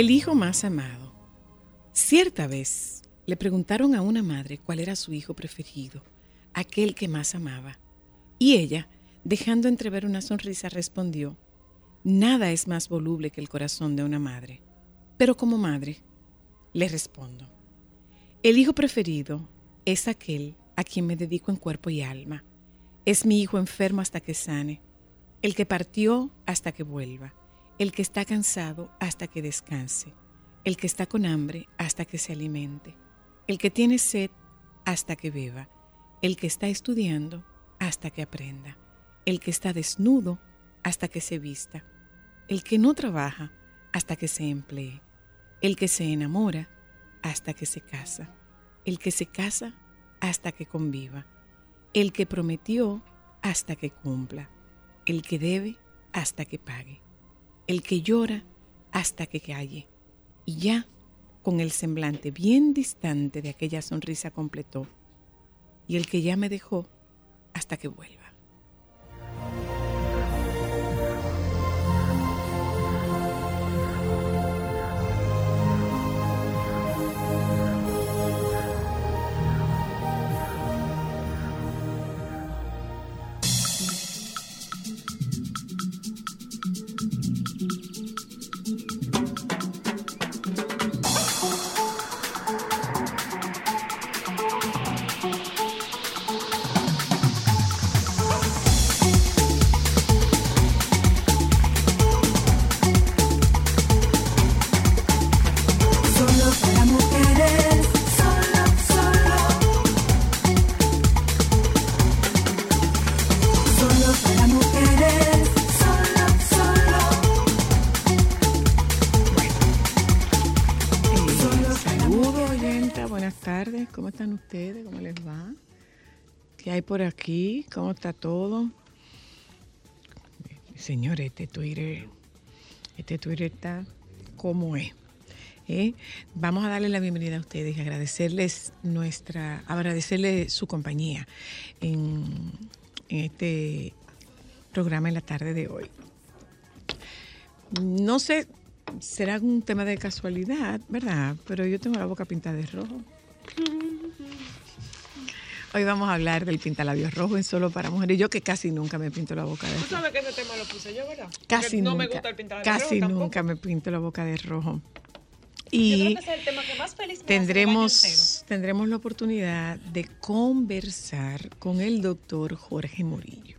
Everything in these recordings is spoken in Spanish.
El hijo más amado. Cierta vez le preguntaron a una madre cuál era su hijo preferido, aquel que más amaba. Y ella, dejando entrever una sonrisa, respondió, Nada es más voluble que el corazón de una madre. Pero como madre, le respondo, el hijo preferido es aquel a quien me dedico en cuerpo y alma. Es mi hijo enfermo hasta que sane, el que partió hasta que vuelva el que está cansado hasta que descanse, el que está con hambre hasta que se alimente, el que tiene sed hasta que beba, el que está estudiando hasta que aprenda, el que está desnudo hasta que se vista, el que no trabaja hasta que se emplee, el que se enamora hasta que se casa, el que se casa hasta que conviva, el que prometió hasta que cumpla, el que debe hasta que pague el que llora hasta que calle. Y ya, con el semblante bien distante de aquella sonrisa completó, y el que ya me dejó hasta que vuelva. ¿Cómo está todo? Señores, este Twitter, este Twitter está como es. ¿eh? Vamos a darle la bienvenida a ustedes y agradecerles nuestra, agradecerles su compañía en, en este programa en la tarde de hoy. No sé, será un tema de casualidad, ¿verdad? Pero yo tengo la boca pintada de rojo. Hoy vamos a hablar del pintalabios rojo en solo para mujeres. Yo que casi nunca me pinto la boca de Tú rojo. sabes que ese tema lo puse yo, ¿verdad? Casi Porque no nunca. me gusta el pintar casi de rojo nunca tampoco. me pinto la boca de rojo. Yo Y creo que ese es el tema que más feliz me hace el año tendremos, tendremos la oportunidad de conversar con el doctor Jorge Morillo.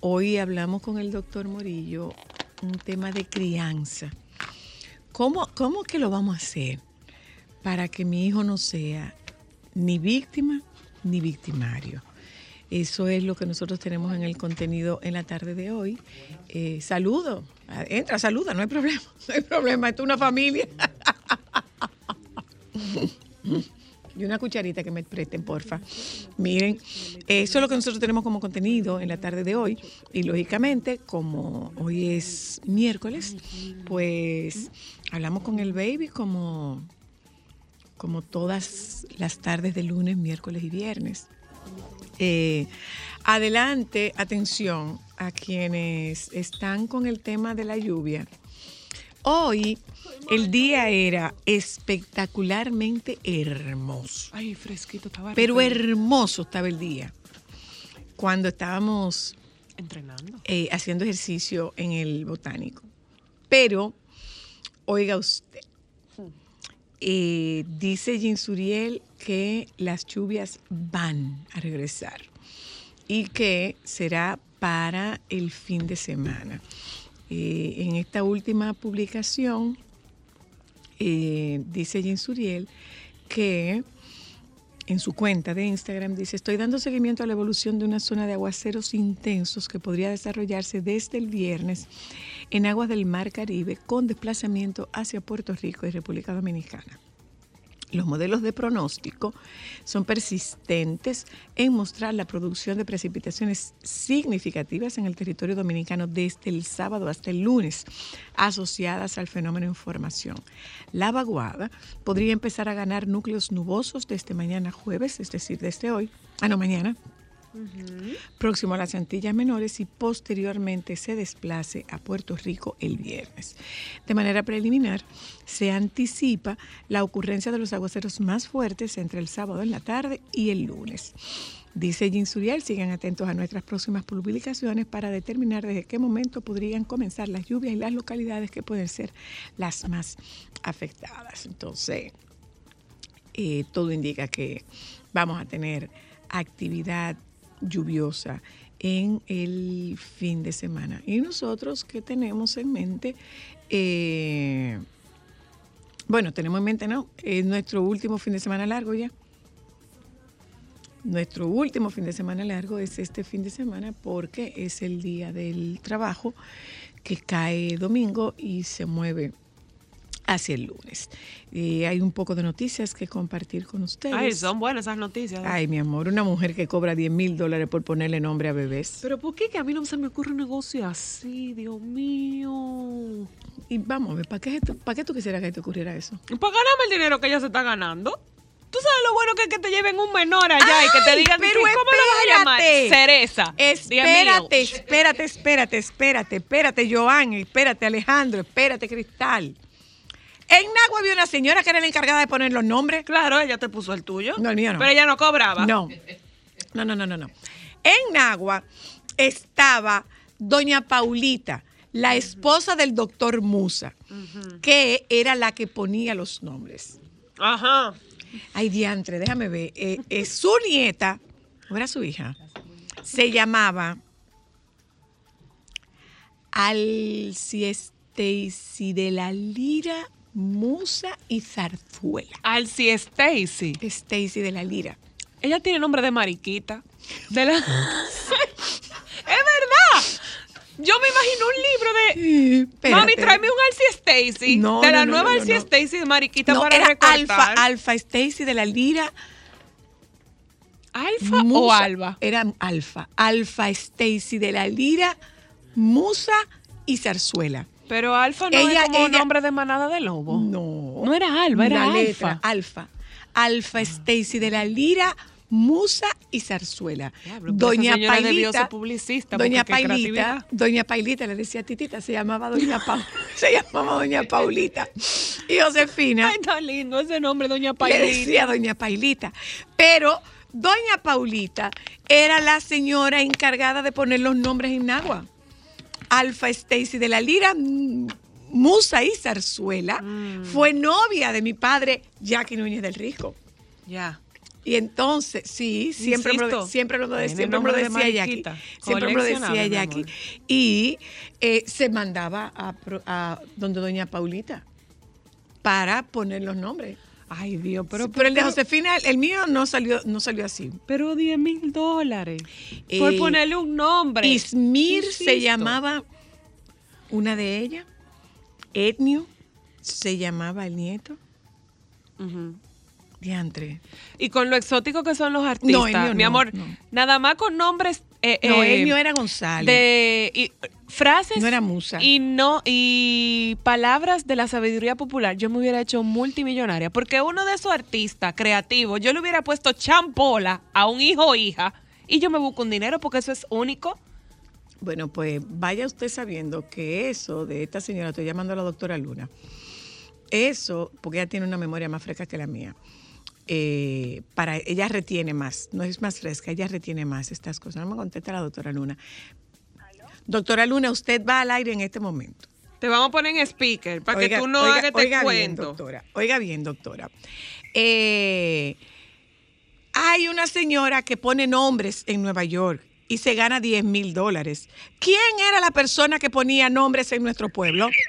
Hoy hablamos con el doctor Morillo un tema de crianza. ¿Cómo, ¿Cómo que lo vamos a hacer para que mi hijo no sea ni víctima ni victimario? Eso es lo que nosotros tenemos en el contenido en la tarde de hoy. Eh, saludo, entra, saluda, no hay problema, no hay problema, esto es una familia. Y una cucharita que me presten, porfa. Miren, Eso es lo que nosotros tenemos como contenido en la tarde de hoy. Y lógicamente, como hoy es miércoles, pues hablamos con el baby como, como todas las tardes de lunes, miércoles y viernes. Eh, adelante, atención a quienes están con el tema de la lluvia. Hoy el día era espectacularmente hermoso, Ay, fresquito, estaba pero hermoso estaba el día. Cuando estábamos Entrenando. eh, haciendo ejercicio en el botánico. Pero, oiga usted, eh, dice Jean Suriel que las lluvias van a regresar y que será para el fin de semana. Eh, en esta última publicación, eh, dice Jean Suriel que en su cuenta de Instagram dice, estoy dando seguimiento a la evolución de una zona de aguaceros intensos que podría desarrollarse desde el viernes en aguas del Mar Caribe con desplazamiento hacia Puerto Rico y República Dominicana. Los modelos de pronóstico son persistentes en mostrar la producción de precipitaciones significativas en el territorio dominicano desde el sábado hasta el lunes, asociadas al fenómeno en formación. La vaguada podría empezar a ganar núcleos nubosos desde mañana jueves, es decir, desde hoy, ah, no, mañana, próximo a las Antillas Menores y posteriormente se desplace a Puerto Rico el viernes. De manera preliminar, se anticipa la ocurrencia de los aguaceros más fuertes entre el sábado en la tarde y el lunes. Dice Jean Suriel, sigan atentos a nuestras próximas publicaciones para determinar desde qué momento podrían comenzar las lluvias y las localidades que pueden ser las más afectadas. Entonces, eh, todo indica que vamos a tener actividad lluviosa en el fin de semana. Y nosotros que tenemos en mente, Eh, bueno, tenemos en mente, ¿no? Es nuestro último fin de semana largo ya. Nuestro último fin de semana largo es este fin de semana porque es el día del trabajo que cae domingo y se mueve hacia el lunes. Eh, hay un poco de noticias que compartir con ustedes. Ay, son buenas esas noticias. Ay, mi amor, una mujer que cobra 10 mil dólares por ponerle nombre a bebés. Pero ¿por qué que a mí no se me ocurre un negocio así, Dios mío? Y vamos, ¿para qué, ¿para qué tú quisieras que te ocurriera eso? Para ganarme el dinero que ella se está ganando. Tú sabes lo bueno que es que te lleven un menor allá y que te Ay, digan, pero ¿cómo lo vas a llamar? Cereza. Espérate, espérate, espérate, espérate, espérate, Joan, espérate, Alejandro, espérate, Cristal. En Nagua había una señora que era la encargada de poner los nombres. Claro, ella te puso el tuyo. No, el mío no. Pero ella no cobraba. No, no, no, no, no. no. En Nagua estaba doña Paulita, la esposa del doctor Musa, que era la que ponía los nombres. Ajá. Ay, diantre, déjame ver. Eh, eh, su nieta, ¿o era su hija? Se llamaba Alci Stacy de la Lira, Musa y Zarzuela. Alci Stacy. Stacy de la Lira. Ella tiene nombre de mariquita. De la... es verdad. Yo me imagino un libro de... Espérate. Mami, tráeme un Alci Stacy. No, de la no, no, nueva Alci. Stacy de mariquita para era recortar. Alfa, Alfa Stacy de la Lira. ¿Alfa o Alba? Era Alfa. Alfa Stacy de la Lira, Musa y Zarzuela. Pero Alfa no Ella- es como ella- nombre de manada de lobo. No. No era Alba, era letra, Alfa. Alfa. Alfa Stacy de la Lira, Musa y Zarzuela. Diablo, Doña Pailita. publicista, Doña Pailita. Doña Pailita le decía titita, se llamaba Doña Pa- se llamaba Doña Paulita. Y Josefina Ay, tan lindo ese nombre, Doña le Pailita. decía Doña Pailita. Pero Doña Paulita era la señora encargada de poner los nombres en agua. Alfa Stacy de la Lira, mm, Musa y Zarzuela, Mm. fue novia de mi padre, Jackie Núñez del Risco. Ya. Y entonces, sí, siempre, me lo, siempre lo, de- siempre me lo de decía Jackie. Siempre me lo decía Jackie. Y eh, se mandaba a, a donde Doña Paulita para poner los nombres. Ay, Dios, pero, Pero, el de Josefina, el mío no salió, no salió así. Pero 10 mil dólares. por Eh, ponerle un nombre. Ismir se llamaba una de ellas. Etnio se llamaba el nieto. Ujú. Diantre. Y con lo exótico que son los artistas, el mi no, amor, no. nada más con nombres eh, No, eh, el mío era González. de y, frases No era musa. y no y palabras de la sabiduría popular, yo me hubiera hecho multimillonaria, porque uno de esos artistas creativos, yo le hubiera puesto champola a un hijo o hija y yo me busco un dinero porque eso es único. Bueno, pues vaya usted sabiendo que eso de esta señora, estoy llamando a la doctora Luna, eso, porque ella tiene una memoria más fresca que la mía, eh, para ella retiene más, no es más fresca, ella retiene más estas cosas. No me contesta la doctora Luna. Doctora Luna, usted va al aire en este momento. Te vamos a poner en speaker para que tú no oiga- hagas este oiga bien, cuento. doctora. Oiga bien, doctora. Eh, hay una señora que pone nombres en Nueva York y se gana 10 mil dólares. ¿Quién era la persona que ponía nombres en nuestro pueblo?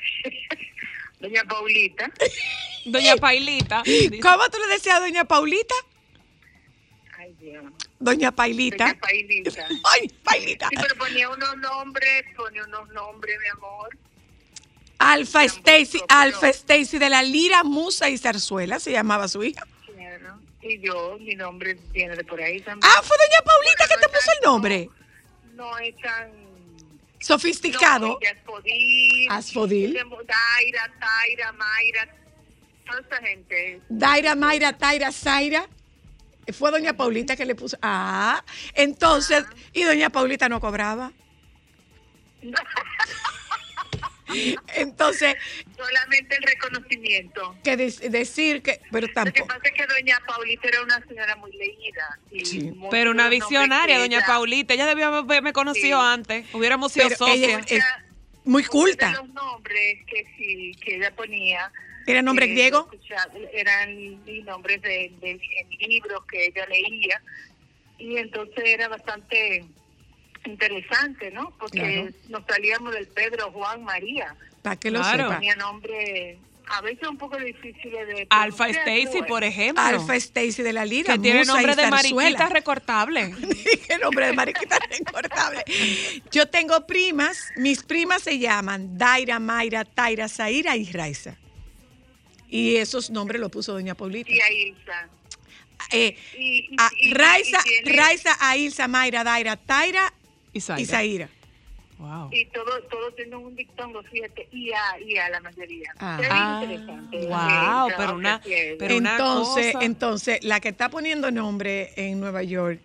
Doña Paulita. Doña Pailita. ¿Cómo tú le decías a doña Paulita? Ay, Dios. Doña Pailita. Doña Pailita. Ay, Pailita. Sí, pero ponía unos nombres, ponía unos nombres, mi amor. Alfa Stacy, Alfa Stacy de la Lira, Musa y Zarzuela se llamaba su hija. Claro. Y yo, mi nombre viene de por ahí también. Ah, fue doña Paulita que te puso el nombre. No es tan... Sofisticado. No. Asfodil. Daira, Taira, Mayra. Toda esa gente. Daira, Mayra, Taira, Zaira. Fue doña Paulita que le puso. Ah, entonces, y doña Paulita no cobraba. Entonces, Solamente el reconocimiento. que de- decir que, pero Lo que tampoco. pasa es que doña Paulita era una señora muy leída. y Sí. muchos Pero una nombres visionaria, doña ella- Paulita. Ella debió haberme conocido Sí. antes. Hubiéramos sido Pero ella socias. es muy culta. los nombres que sí que ella ponía ¿Era nombre eh, griego? escucha- eran nombres de, libros que ella leía y entonces era bastante interesante, ¿no? Porque Claro. nos salíamos del Pedro Juan María. Para que lo Claro. sepa. Tenía nombres a veces un poco difíciles de Alfa Stacy, por ejemplo. Alfa Stacy de la Lira. que tiene nombre de mariquita recortable. Qué nombre de mariquita recortable. Yo tengo primas, mis primas se llaman Daira, Mayra, Taira, Zaira y Raiza. Y esos nombres los puso doña Paulita. Y a Ilsa. Eh, Y, y- a Raiza, y tiene- Raiza, Ailsa, Mayra, Daira, Taira Y y Zaira. Wow. y todo todo tiene un dictongo fíjate y a y a la mayoría Ah. Es interesante wow, pero una- pero una entonces, cosa- entonces, la que está poniendo nombre en Nueva York,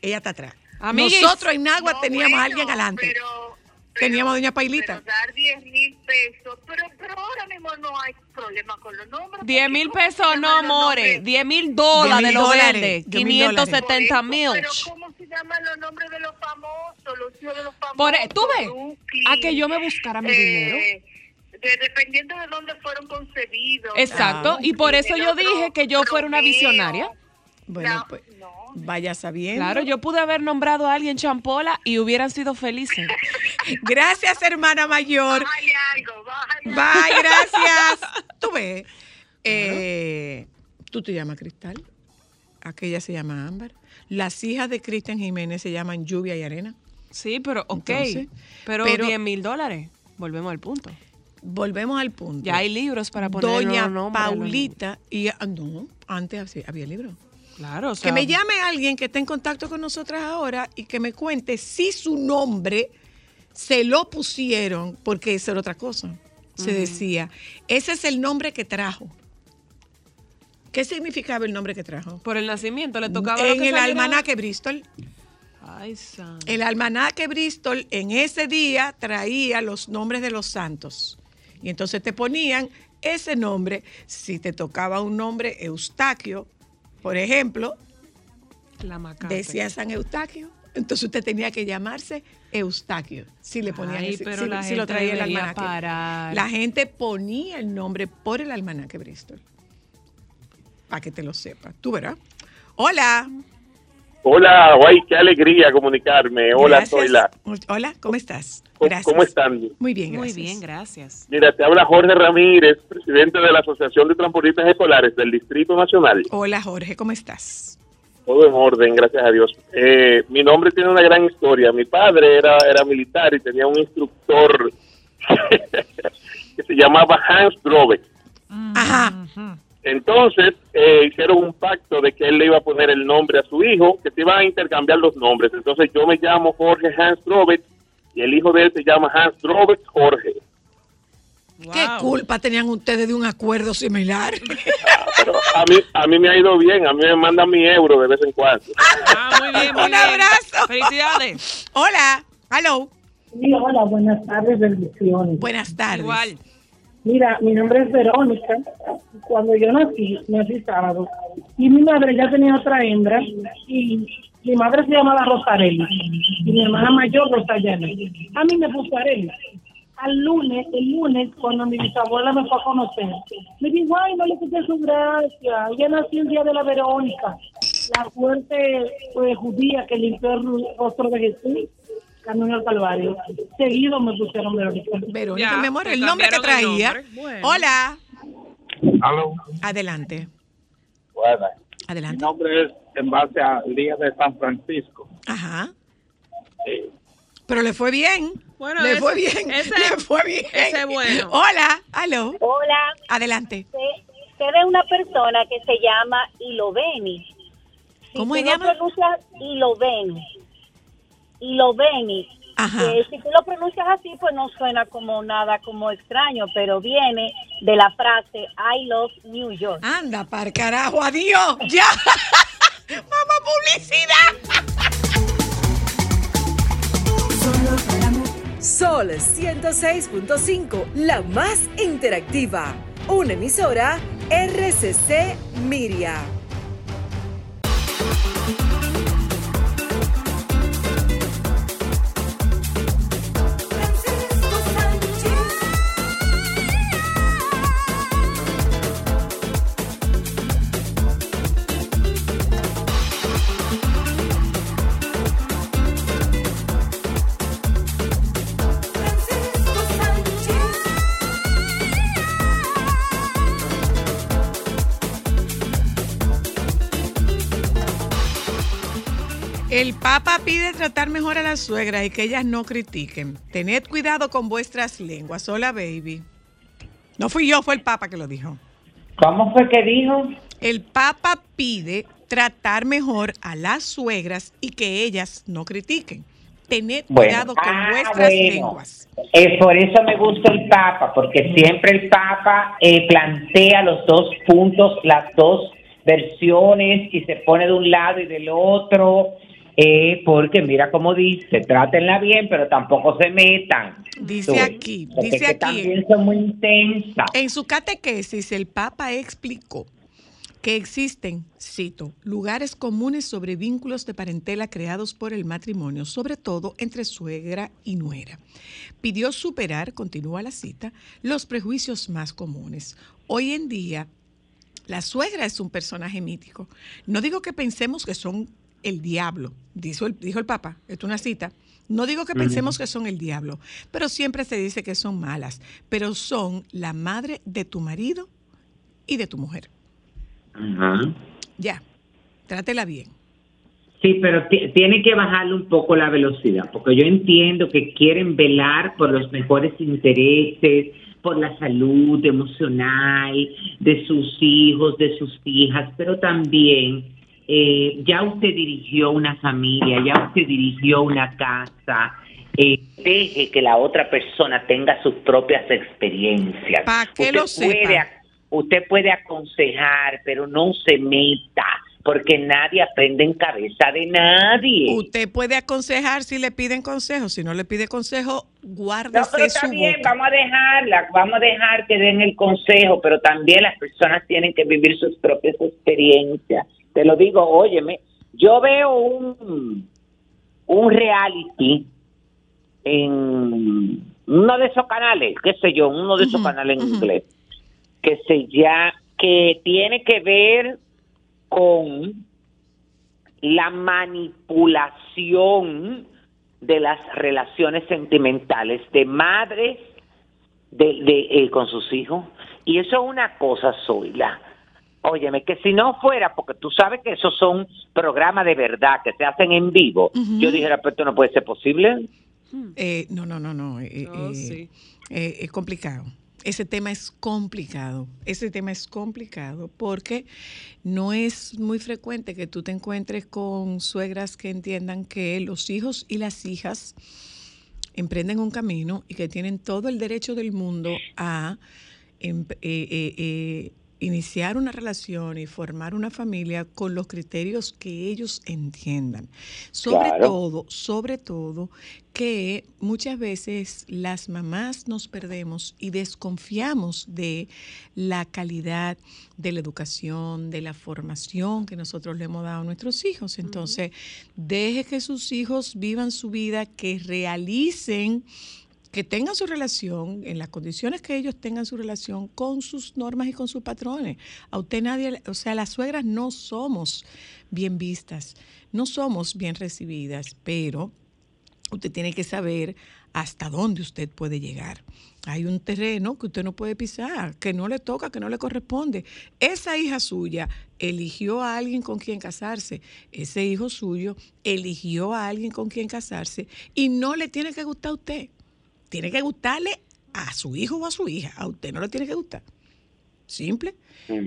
ella está atrás. Amiguis. Nosotros en Nagua No, teníamos a bueno, alguien adelante. pero- Teníamos a pero- doña Pailita. pero dar 10 mil pesos pero pero ahora mismo no hay problema con los nombres 10 mil porque ¿cómo se pesos, no, more. nombres? 10 mil dólares 10.000 de los dólares, verdes. 10.000 dólares. 570 mil. Pero ¿cómo llaman los nombres de los famosos? Los hijos de los famosos. Por, ¿Tú ves? A que yo me buscara mi eh, dinero. de- dependiendo de dónde fueron concebidos. Exacto, y por eso yo dije que yo fuera una visionaria. Bueno, No, pues no. vaya sabiendo. Claro, yo pude haber nombrado a alguien champola y hubieran sido felices. Gracias, hermana mayor. Bájale algo, Bye, gracias. Tú ves. eh, ¿Tú te llamas Cristal? Aquella se llama Ámbar. Las hijas de Cristian Jiménez se llaman Lluvia y Arena. Sí, pero ok. Entonces, pero, pero- 10 mil dólares. Volvemos al punto. Volvemos al punto. Ya hay libros para poner Doña Paulita y ah, no, antes había- libros. Claro, o sea, Que me llame alguien que esté en contacto con nosotras ahora y que me cuente si su nombre se lo pusieron, porque esa era otra cosa. Se decía, ese es el nombre que trajo. ¿Qué significaba el nombre que trajo? por el nacimiento le tocaba lo En que el almanaque Bristol. Ay, san. El almanaque Bristol en ese día traía los nombres de los santos. Y entonces te ponían ese nombre. Si te tocaba un nombre Eustaquio, por ejemplo, La macate. decía San Eustaquio. Entonces usted tenía que llamarse Eustaquio. Si le ponían Ay, ese- pero si- la si lo traía el almanaque. parar. La gente ponía el nombre por el almanaque Bristol. Para que te lo sepas. Tú verás. Hola. Hola, guay, qué alegría comunicarme. Hola, Gracias. soy la. Hola, ¿cómo estás? ¿Cómo- Gracias. ¿Cómo están? Muy bien, Muy bien, gracias. Mira, te habla Jorge Ramírez, presidente de la Asociación de Transportistas Escolares del Distrito Nacional. Hola, Jorge, ¿cómo estás? Todo en orden, gracias a Dios. Eh, mi nombre tiene una gran historia. Mi padre era, era militar y tenía un instructor que se llamaba Hans Drobeck. Ajá. Entonces eh, hicieron un pacto de que él le iba a poner el nombre a su hijo, que se iban a intercambiar los nombres. Entonces yo me llamo Jorge Hans Robert y el hijo de él se llama Hans Robert Jorge. ¿Qué culpa tenían ustedes de un acuerdo similar? Pero a mí, a mí me ha ido bien, a mí me mandan mi euro de vez en cuando. Ah, muy bien, muy Un bien. abrazo. Felicidades. Hola, hello. Sí, hola, buenas tardes, bendiciones. Buenas tardes. Igual. Mira, mi nombre es Verónica. Cuando yo nací, nací sábado, y mi madre ya tenía otra hembra, y mi madre se llamaba Rosarelli, y mi hermana mayor Rosayana. A mí me puso Areli. Al lunes, el lunes, cuando mi bisabuela me fue a conocer, me dijo, ay, no le quité su gracia, ella nació el día de la Verónica, la fuerte pues, judía que limpió el rostro de Jesús, camino al Calvario. Seguido me pusieron Verónica. Verónica, Ya, mi amor, el nombre que traía. Bueno. Hola. Aló. Adelante. Bueno, mi Adelante. nombre es en base al día de San Francisco. Ajá. Sí. Pero le fue bien. Bueno, le ese- fue bien. ese- le fue bien. ese es bueno. Hola, aló. Hola, Adelante. sé de una persona que se llama Iloveni. Si ¿Cómo se llama? pronuncias Iloveni. Iloveni. Ajá. Que si tú lo pronuncias así, pues no suena como nada como extraño, pero viene de la frase I love New York. Anda, par carajo, adiós. Ya. Vamos, publicidad. Sol 106.5, la más interactiva. Una emisora RCC Miria. Pide tratar mejor a las suegras y que ellas no critiquen. Tened cuidado con vuestras lenguas. Hola, baby. No fui yo, fue el Papa que lo dijo. ¿Cómo fue que dijo? El Papa pide tratar mejor a las suegras y que ellas no critiquen. Tened Bueno, cuidado con ah, vuestras bueno. lenguas. Eh, por eso me gusta el Papa, porque siempre el Papa eh, plantea los dos puntos, las dos versiones y se pone de un lado y del otro, eh, porque mira cómo dice, trátenla bien, pero tampoco se metan. Dice aquí, dice que aquí. también son muy intensas. En su catequesis, el Papa explicó que existen, cito, lugares comunes sobre vínculos de parentela creados por el matrimonio, sobre todo entre suegra y nuera. Pidió superar, continúa la cita, los prejuicios más comunes. Hoy en día, la suegra es un personaje mítico. No digo que pensemos que son el diablo, dijo el, dijo el Papa, esto es una cita. No digo que pensemos que son el diablo, pero siempre se dice que son malas, pero son la madre de tu marido y de tu mujer. Ya, trátela bien. Sí, pero ti- tiene que bajarle un poco la velocidad, porque yo entiendo que quieren velar por los mejores intereses, por la salud emocional de sus hijos, de sus hijas, pero también eh, ya usted dirigió una familia, ya usted dirigió una casa, eh, deje que la otra persona tenga sus propias experiencias. Pa' que Usted lo puede sepa. usted puede aconsejar, pero no se meta, porque nadie aprende en cabeza de nadie. Usted puede aconsejar si le piden consejo, si no le pide consejo, No, guárdese pero está su bien, boca. vamos a dejarla, vamos a dejar que den el consejo, pero también las personas tienen que vivir sus propias experiencias. Te lo digo, óyeme, yo veo un, un reality en uno de esos canales, qué sé yo, uno de esos canales en inglés, que se ya, que tiene que ver con la manipulación de las relaciones sentimentales de madres de, de, eh, con sus hijos. Y eso es una cosa, Zoila. Óyeme, que si no fuera, porque tú sabes que esos son programas de verdad que se hacen en vivo, yo dijera, pero esto no puede ser posible. Eh, no, no, no, no. eh, Oh, eh, sí. eh, es complicado. ese tema es complicado. Ese tema es complicado porque no es muy frecuente que tú te encuentres con suegras que entiendan que los hijos y las hijas emprenden un camino y que tienen todo el derecho del mundo a em- eh, eh, eh, iniciar una relación y formar una familia con los criterios que ellos entiendan. Sobre Claro. todo, sobre todo, que muchas veces las mamás nos perdemos y desconfiamos de la calidad de la educación, de la formación que nosotros le hemos dado a nuestros hijos. Entonces, deje que sus hijos vivan su vida, que realicen que tengan su relación, en las condiciones que ellos tengan su relación con sus normas y con sus patrones. A usted nadie, o sea, las suegras no somos bien vistas, no somos bien recibidas, pero usted tiene que saber hasta dónde usted puede llegar. Hay un terreno que usted no puede pisar, que no le toca, que no le corresponde. Esa hija suya eligió a alguien con quien casarse. Ese hijo suyo eligió a alguien con quien casarse y no le tiene que gustar a usted. Tiene que gustarle a su hijo o a su hija. A usted no le tiene que gustar. Simple.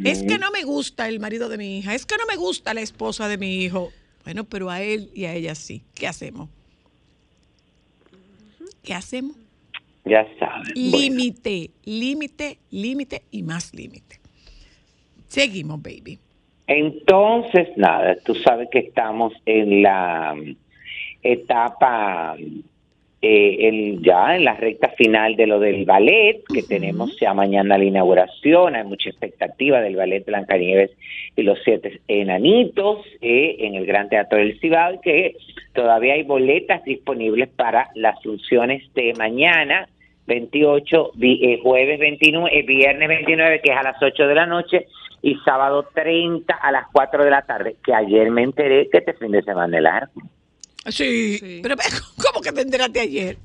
Es que no me gusta el marido de mi hija. Es que no me gusta la esposa de mi hijo. Bueno, pero a él y a ella sí. ¿Qué hacemos? ¿Qué hacemos? Ya saben. Bueno, Límite, límite, límite y más límite. Seguimos, baby. entonces, nada, tú sabes que estamos en la etapa, eh, el- ya en la recta final de lo del ballet, que tenemos ya mañana la inauguración, hay mucha expectativa del ballet Blancanieves y los siete enanitos eh, en el Gran Teatro del Cibao, que todavía hay boletas disponibles para las funciones de mañana, 28, vi- eh, jueves 29, eh, viernes 29, que es a las 8 de la noche, y sábado 30 a las 4 de la tarde, que ayer me enteré que este fin de semana es largo. Sí, pero ¿cómo que te enteraste ayer?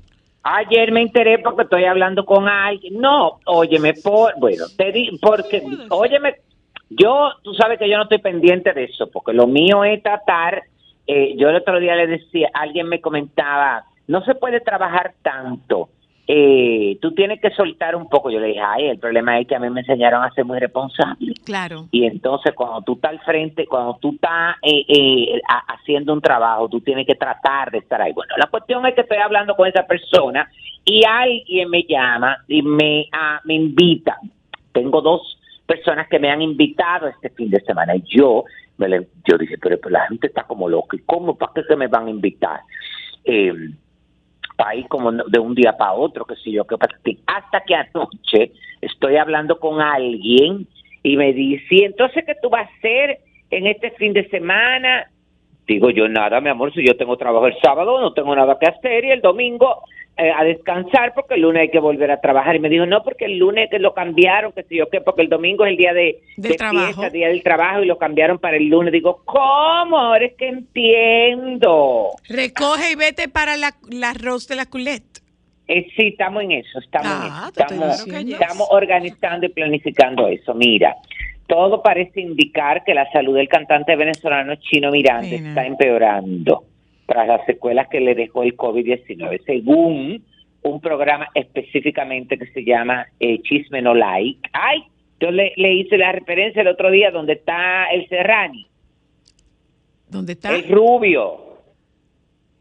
Ayer me enteré porque estoy hablando con alguien. No, óyeme, por, bueno, te di, porque, óyeme, yo, tú sabes que yo no estoy pendiente de eso, porque lo mío es tratar, eh, yo el otro día le decía, alguien me comentaba, no se puede trabajar tanto, eh, tú tienes que soltar un poco. Yo le dije, ay, el problema es que a mí me enseñaron a ser muy responsable. Claro. Y entonces cuando tú estás al frente, cuando tú estás eh, eh, ha- haciendo un trabajo, tú tienes que tratar de estar ahí. Bueno, la cuestión es que estoy hablando con esa persona y alguien me llama y me, ah, me invita. Tengo dos personas que me han invitado este fin de semana y yo, me le- yo dije, pero, pero la gente está como loca. ¿Y cómo? ¿Para qué se me van a invitar? Eh, ir como de un día para otro, que sé yo, que pasa hasta que anoche estoy hablando con alguien y me dice, "¿Y entonces qué tú vas a hacer en este fin de semana? Digo yo, nada, mi amor, si yo tengo trabajo el sábado, no tengo nada que hacer y el domingo a descansar porque el lunes hay que volver a trabajar. Y me dijo, no, porque el lunes que lo cambiaron, que sé yo qué, porque el domingo es el día de, Del de trabajo. fiesta, día del trabajo y lo cambiaron para el lunes. Digo, ¿cómo? Ahora es que entiendo. Recoge y vete para la, la arroz de la culette. Eh, sí, estamos en eso, estamos Ah, en eso. Estamos, estamos organizando y planificando eso. Mira, todo parece indicar que la salud del cantante venezolano Chino Miranda está empeorando tras las secuelas que le dejó el COVID-19, según un programa específicamente que se llama eh, Chisme No Like. Ay, yo le, le hice la referencia el otro día donde está el Serrani, ¿Dónde está? el rubio.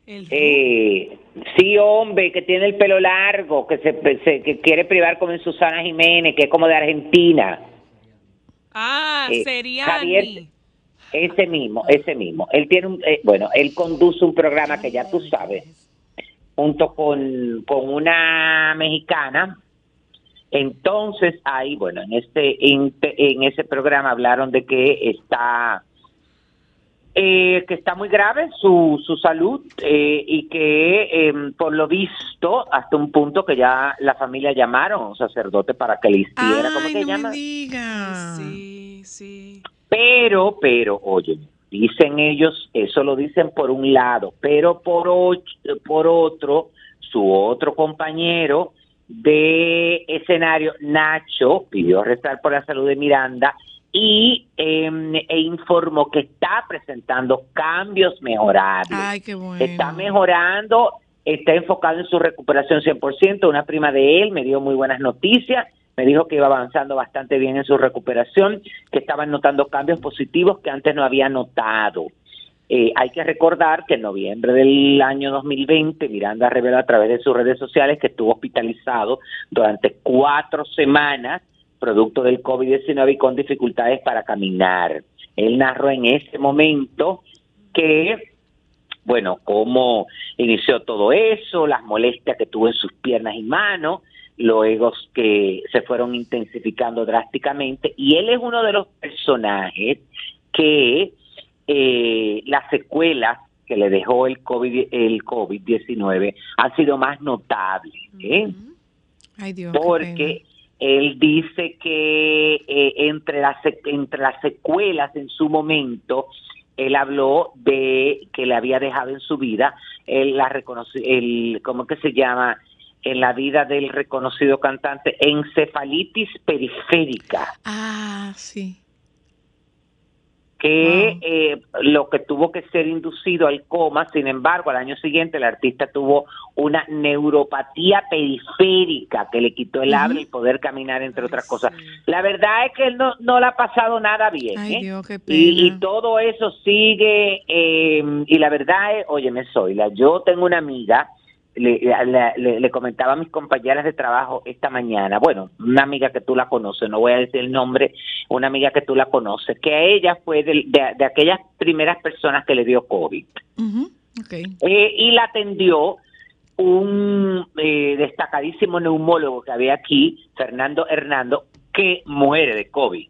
Eh, sí, hombre, que tiene el pelo largo, que se, se- que quiere privar como en Susana Jiménez, que es como de Argentina. Ah, Eh, sería Javier, ese mismo, ese mismo. Él tiene un, eh, bueno, él conduce un programa que ya tú sabes, junto con, con una mexicana. Entonces, ahí, bueno, en este, en, en ese programa hablaron de que está eh, que está muy grave su, su salud eh, y que eh, por lo visto hasta un punto que ya la familia llamaron a un sacerdote para que le hiciera, ¿cómo que no llama? me diga. Sí, sí. Pero, pero, oye, dicen ellos, eso lo dicen por un lado, pero por, och- por otro, su otro compañero de escenario, Nacho, pidió rezar por la salud de Miranda y em, e informó que está presentando cambios mejorables. Ay, qué bueno. Está mejorando, está enfocado en su recuperación 100%. Una prima de él me dio muy buenas noticias Me dijo que iba avanzando bastante bien en su recuperación, que estaban notando cambios positivos que antes no había notado. Eh, hay que recordar que en noviembre del año 2020, Miranda reveló a través de sus redes sociales que estuvo hospitalizado durante cuatro semanas, producto del COVID-19 y con dificultades para caminar. Él narró en ese momento que bueno, cómo inició todo eso, las molestias que tuvo en sus piernas y manos, luego que se fueron intensificando drásticamente, y él es uno de los personajes que eh, las secuelas que le dejó el COVID el COVID-19 han sido más notables, ¿eh? Ay, Dios. porque él dice que eh, entre las entre las secuelas en su momento él habló de que le había dejado en su vida él la reconoce el cómo que se llama en la vida del reconocido cantante encefalitis periférica Ah, sí. que eh, lo que tuvo que ser inducido al coma, sin embargo, al año siguiente el artista tuvo una neuropatía periférica que le quitó el habla y poder caminar, entre otras cosas. La verdad es que él no, no le ha pasado nada bien. Ay, ¿eh? Dios, qué pena. y, y todo eso sigue, eh, y la verdad es, óyeme, Zoila, yo tengo una amiga, le, le- le- le comentaba a mis compañeras de trabajo esta mañana, bueno, una amiga que tú la conoces, no voy a decir el nombre, una amiga que tú la conoces, que a ella fue de, de- de aquellas primeras personas que le dio COVID. Eh, y la atendió un eh, destacadísimo neumólogo que había aquí, Fernando Hernando, que muere de COVID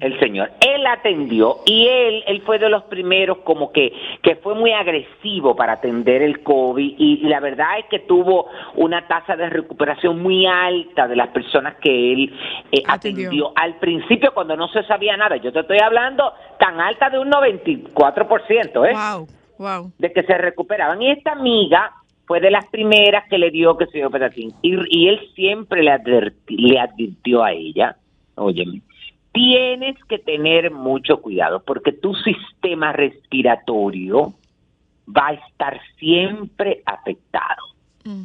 El señor. Él atendió y él, él fue de los primeros como que, que fue muy agresivo para atender el COVID y, y la verdad es que tuvo una tasa de recuperación muy alta de las personas que él eh, Atendió. atendió. Al principio cuando no se sabía nada, yo te estoy hablando tan alta de un 94%, ¿eh? Wow, wow. de que se recuperaban. Y esta amiga fue de las primeras que le dio que se dio petatín. Y, y él siempre le, adverti- le advirtió a ella, óyeme, tienes que tener mucho cuidado porque tu sistema respiratorio va a estar siempre afectado. Mm.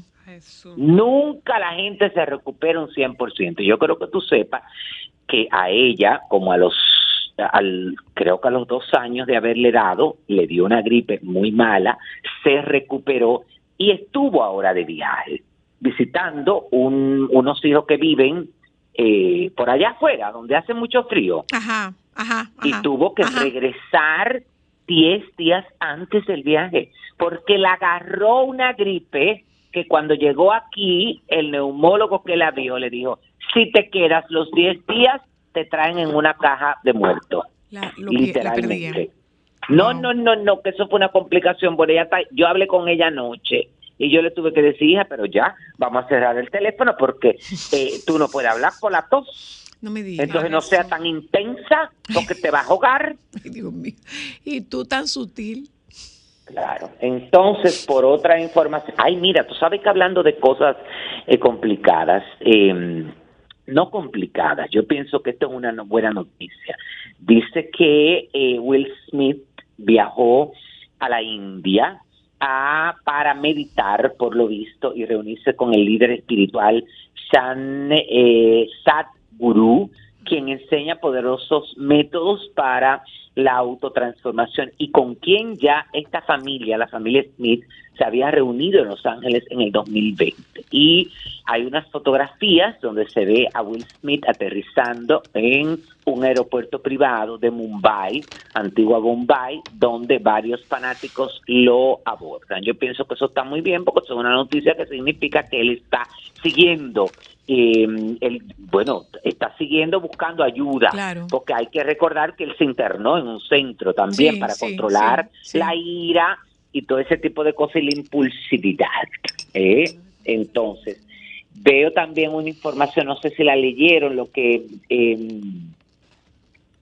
Nunca la gente se recupera un 100%. Yo creo que tú sepas que a ella, como a los, al, creo que a los dos años de haberle dado, le dio una gripe muy mala, se recuperó y estuvo ahora de viaje, visitando un, unos hijos que viven eh, por allá afuera, donde hace mucho frío Ajá, ajá, y tuvo que regresar 10 días antes del viaje, porque le agarró una gripe que cuando llegó aquí, el neumólogo que la vio le dijo, si te quedas los 10 días, te traen en una caja de muertos, la literalmente. No, no, no, no, que eso fue una complicación, porque ella está- yo hablé con ella anoche y yo le tuve que decir, hija, pero ya, vamos a cerrar el teléfono porque eh, tú no puedes hablar con la tos. No me digas. Entonces no sea tan intensa porque te va a ahogar. Ay, Dios mío. Y tú tan sutil. Claro. Entonces, por otra información, ay, mira, tú sabes que hablando de cosas eh, complicadas, eh, no complicadas, yo pienso que esto es una no- buena noticia. Dice que eh, Will Smith viajó a la India a, para meditar, por lo visto, y reunirse con el líder espiritual San eh, quien enseña poderosos métodos para la autotransformación. Y con quien ya esta familia, la familia Smith, se había reunido en Los Ángeles en el 2020. Y hay unas fotografías donde se ve a Will Smith aterrizando en un aeropuerto privado de Mumbai, antigua Bombay, donde varios fanáticos lo abordan. Yo pienso que eso está muy bien porque es una noticia que significa que él está siguiendo eh, él, bueno, está siguiendo buscando ayuda, Claro. porque hay que recordar que él se internó en un centro también Sí, para sí, controlar sí, la ira y todo ese tipo de cosas y la impulsividad. ¿eh? Entonces, veo también una información, no sé si la leyeron, lo que eh,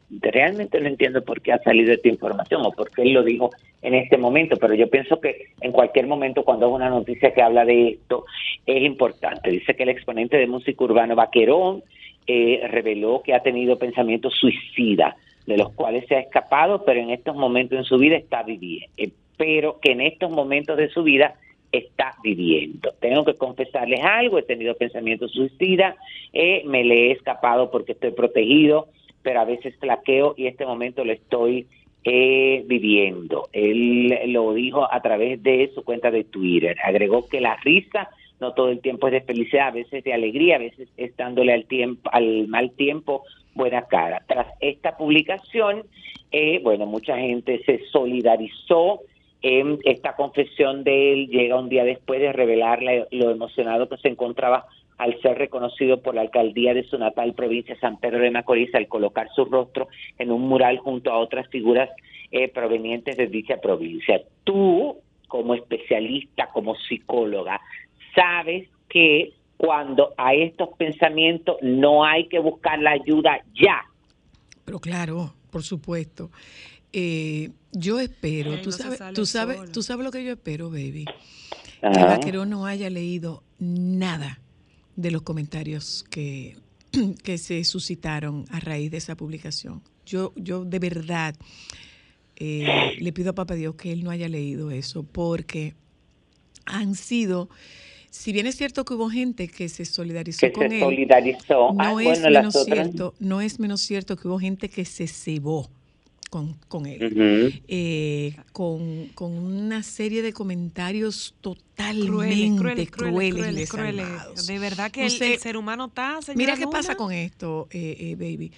realmente no entiendo por qué ha salido esta información o por qué él lo dijo en este momento, pero yo pienso que en cualquier momento cuando hay una noticia que habla de esto es importante. Dice que el exponente de música urbano Vaquerón eh, reveló que ha tenido pensamientos suicidas, de los cuales se ha escapado, pero en estos momentos en su vida está viviendo, pero que en estos momentos de su vida está viviendo. Tengo que confesarles algo, he tenido pensamientos suicidas, eh, me le he escapado porque estoy protegido, pero a veces flaqueo y este momento lo estoy eh, viviendo. Él lo dijo a través de su cuenta de Twitter. Agregó que la risa no todo el tiempo es de felicidad, a veces de alegría, a veces es dándole al tiempo, al mal tiempo buena cara. Tras esta publicación, eh, bueno, mucha gente se solidarizó en esta confesión de él. Llega un día después de revelar la- lo emocionado que se encontraba al ser reconocido por la alcaldía de su natal provincia San Pedro de Macorís al colocar su rostro en un mural junto a otras figuras eh, provenientes de dicha provincia. Tú, como especialista, como psicóloga, sabes que cuando a estos pensamientos no hay que buscar la ayuda ya. Pero claro, por supuesto. Eh, yo espero, Ay, tú no sabes, tú sabes, tú sabes lo que yo espero, baby. Que Ajá. Vaqueró no haya leído nada de los comentarios que, que se suscitaron a raíz de esa publicación. Yo, yo de verdad eh, le pido a Papá Dios que él no haya leído eso, porque han sido, si bien es cierto que hubo gente que se solidarizó Que con se él, solidarizó. no Ah, es bueno, menos otras- cierto, no es menos cierto que hubo gente que se cebó con, con él, eh, con, con una serie de comentarios totalmente Crueles, crueles, crueles, y crueles, crueles. desalmados. De verdad que el, ser humano está, señora Mira qué Luna. pasa con esto, eh, eh, baby.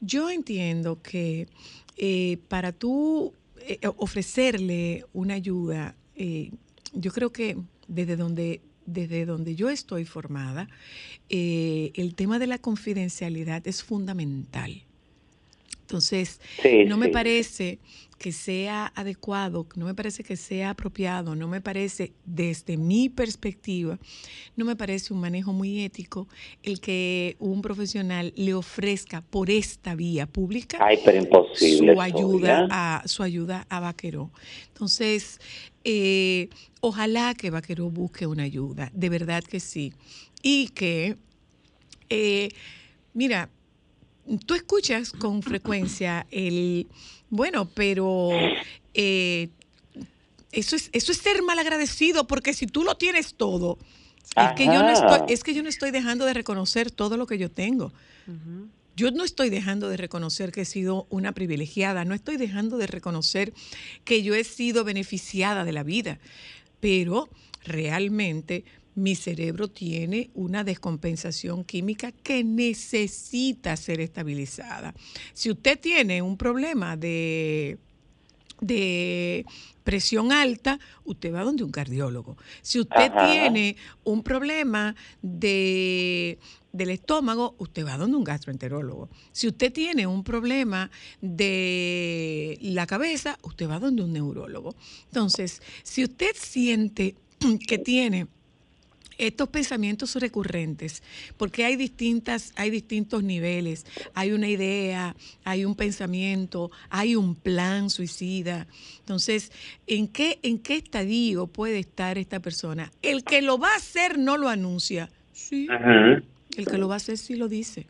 Yo entiendo que eh, para tú eh, ofrecerle una ayuda, eh, yo creo que desde donde, desde donde yo estoy formada, eh, el tema de la confidencialidad es fundamental. Entonces, Sí, no me parece que sea adecuado, no me parece que sea apropiado, no me parece, desde mi perspectiva, no me parece un manejo muy ético el que un profesional le ofrezca por esta vía pública Ay, pero imposible. su ayuda a su ayuda a Vaqueró. Entonces, eh, ojalá que Vaqueró busque una ayuda, de verdad que sí. Y que, eh, mira, tú escuchas con frecuencia el, bueno, pero eh, eso es, eso es ser malagradecido, porque si tú lo tienes todo, es que, yo no estoy, es que yo no estoy dejando de reconocer todo lo que yo tengo. Yo no estoy dejando de reconocer que he sido una privilegiada, no estoy dejando de reconocer que yo he sido beneficiada de la vida, pero realmente mi cerebro tiene una descompensación química que necesita ser estabilizada. Si usted tiene un problema de de presión alta, usted va donde un cardiólogo. Si usted Ajá. tiene un problema de, del estómago, usted va donde un gastroenterólogo. Si usted tiene un problema de la cabeza, usted va donde un neurólogo. Entonces, si usted siente que tiene estos pensamientos recurrentes, porque hay distintas, hay distintos niveles, hay una idea, hay un pensamiento, hay un plan suicida. Entonces, ¿en qué, en qué estadio puede estar esta persona? El que lo va a hacer no lo anuncia. Sí. Ajá. El que lo va a hacer sí lo dice.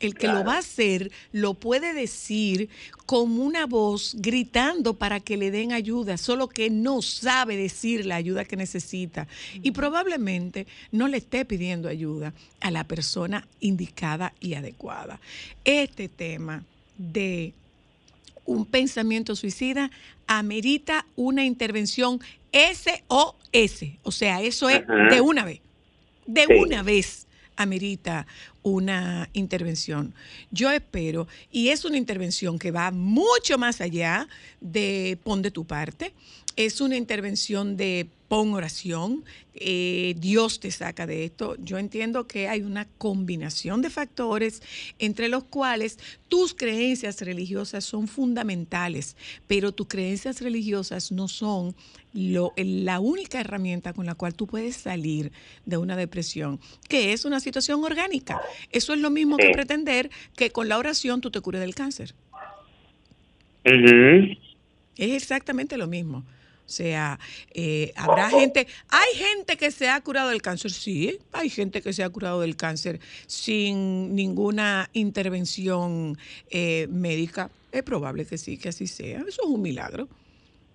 El que lo va a hacer lo puede decir con una voz gritando para que le den ayuda, solo que no sabe decir la ayuda que necesita. Y probablemente no le esté pidiendo ayuda a la persona indicada y adecuada. Este tema de un pensamiento suicida amerita una intervención SOS, o sea, eso es de una vez de Sí. una vez amerita una intervención. Yo espero, y es una intervención que va mucho más allá de pon de tu parte, es una intervención de pon oración, eh, Dios te saca de esto. Yo entiendo que hay una combinación de factores entre los cuales tus creencias religiosas son fundamentales, pero tus creencias religiosas no son lo- la única herramienta con la cual tú puedes salir de una depresión, que es una situación orgánica. Eso es lo mismo que pretender que con la oración tú te cures del cáncer. Es exactamente lo mismo. O sea, eh, habrá gente, hay gente que se ha curado del cáncer, sí, hay gente que se ha curado del cáncer sin ninguna intervención eh, médica. Es probable que sí, que así sea. Eso es un milagro.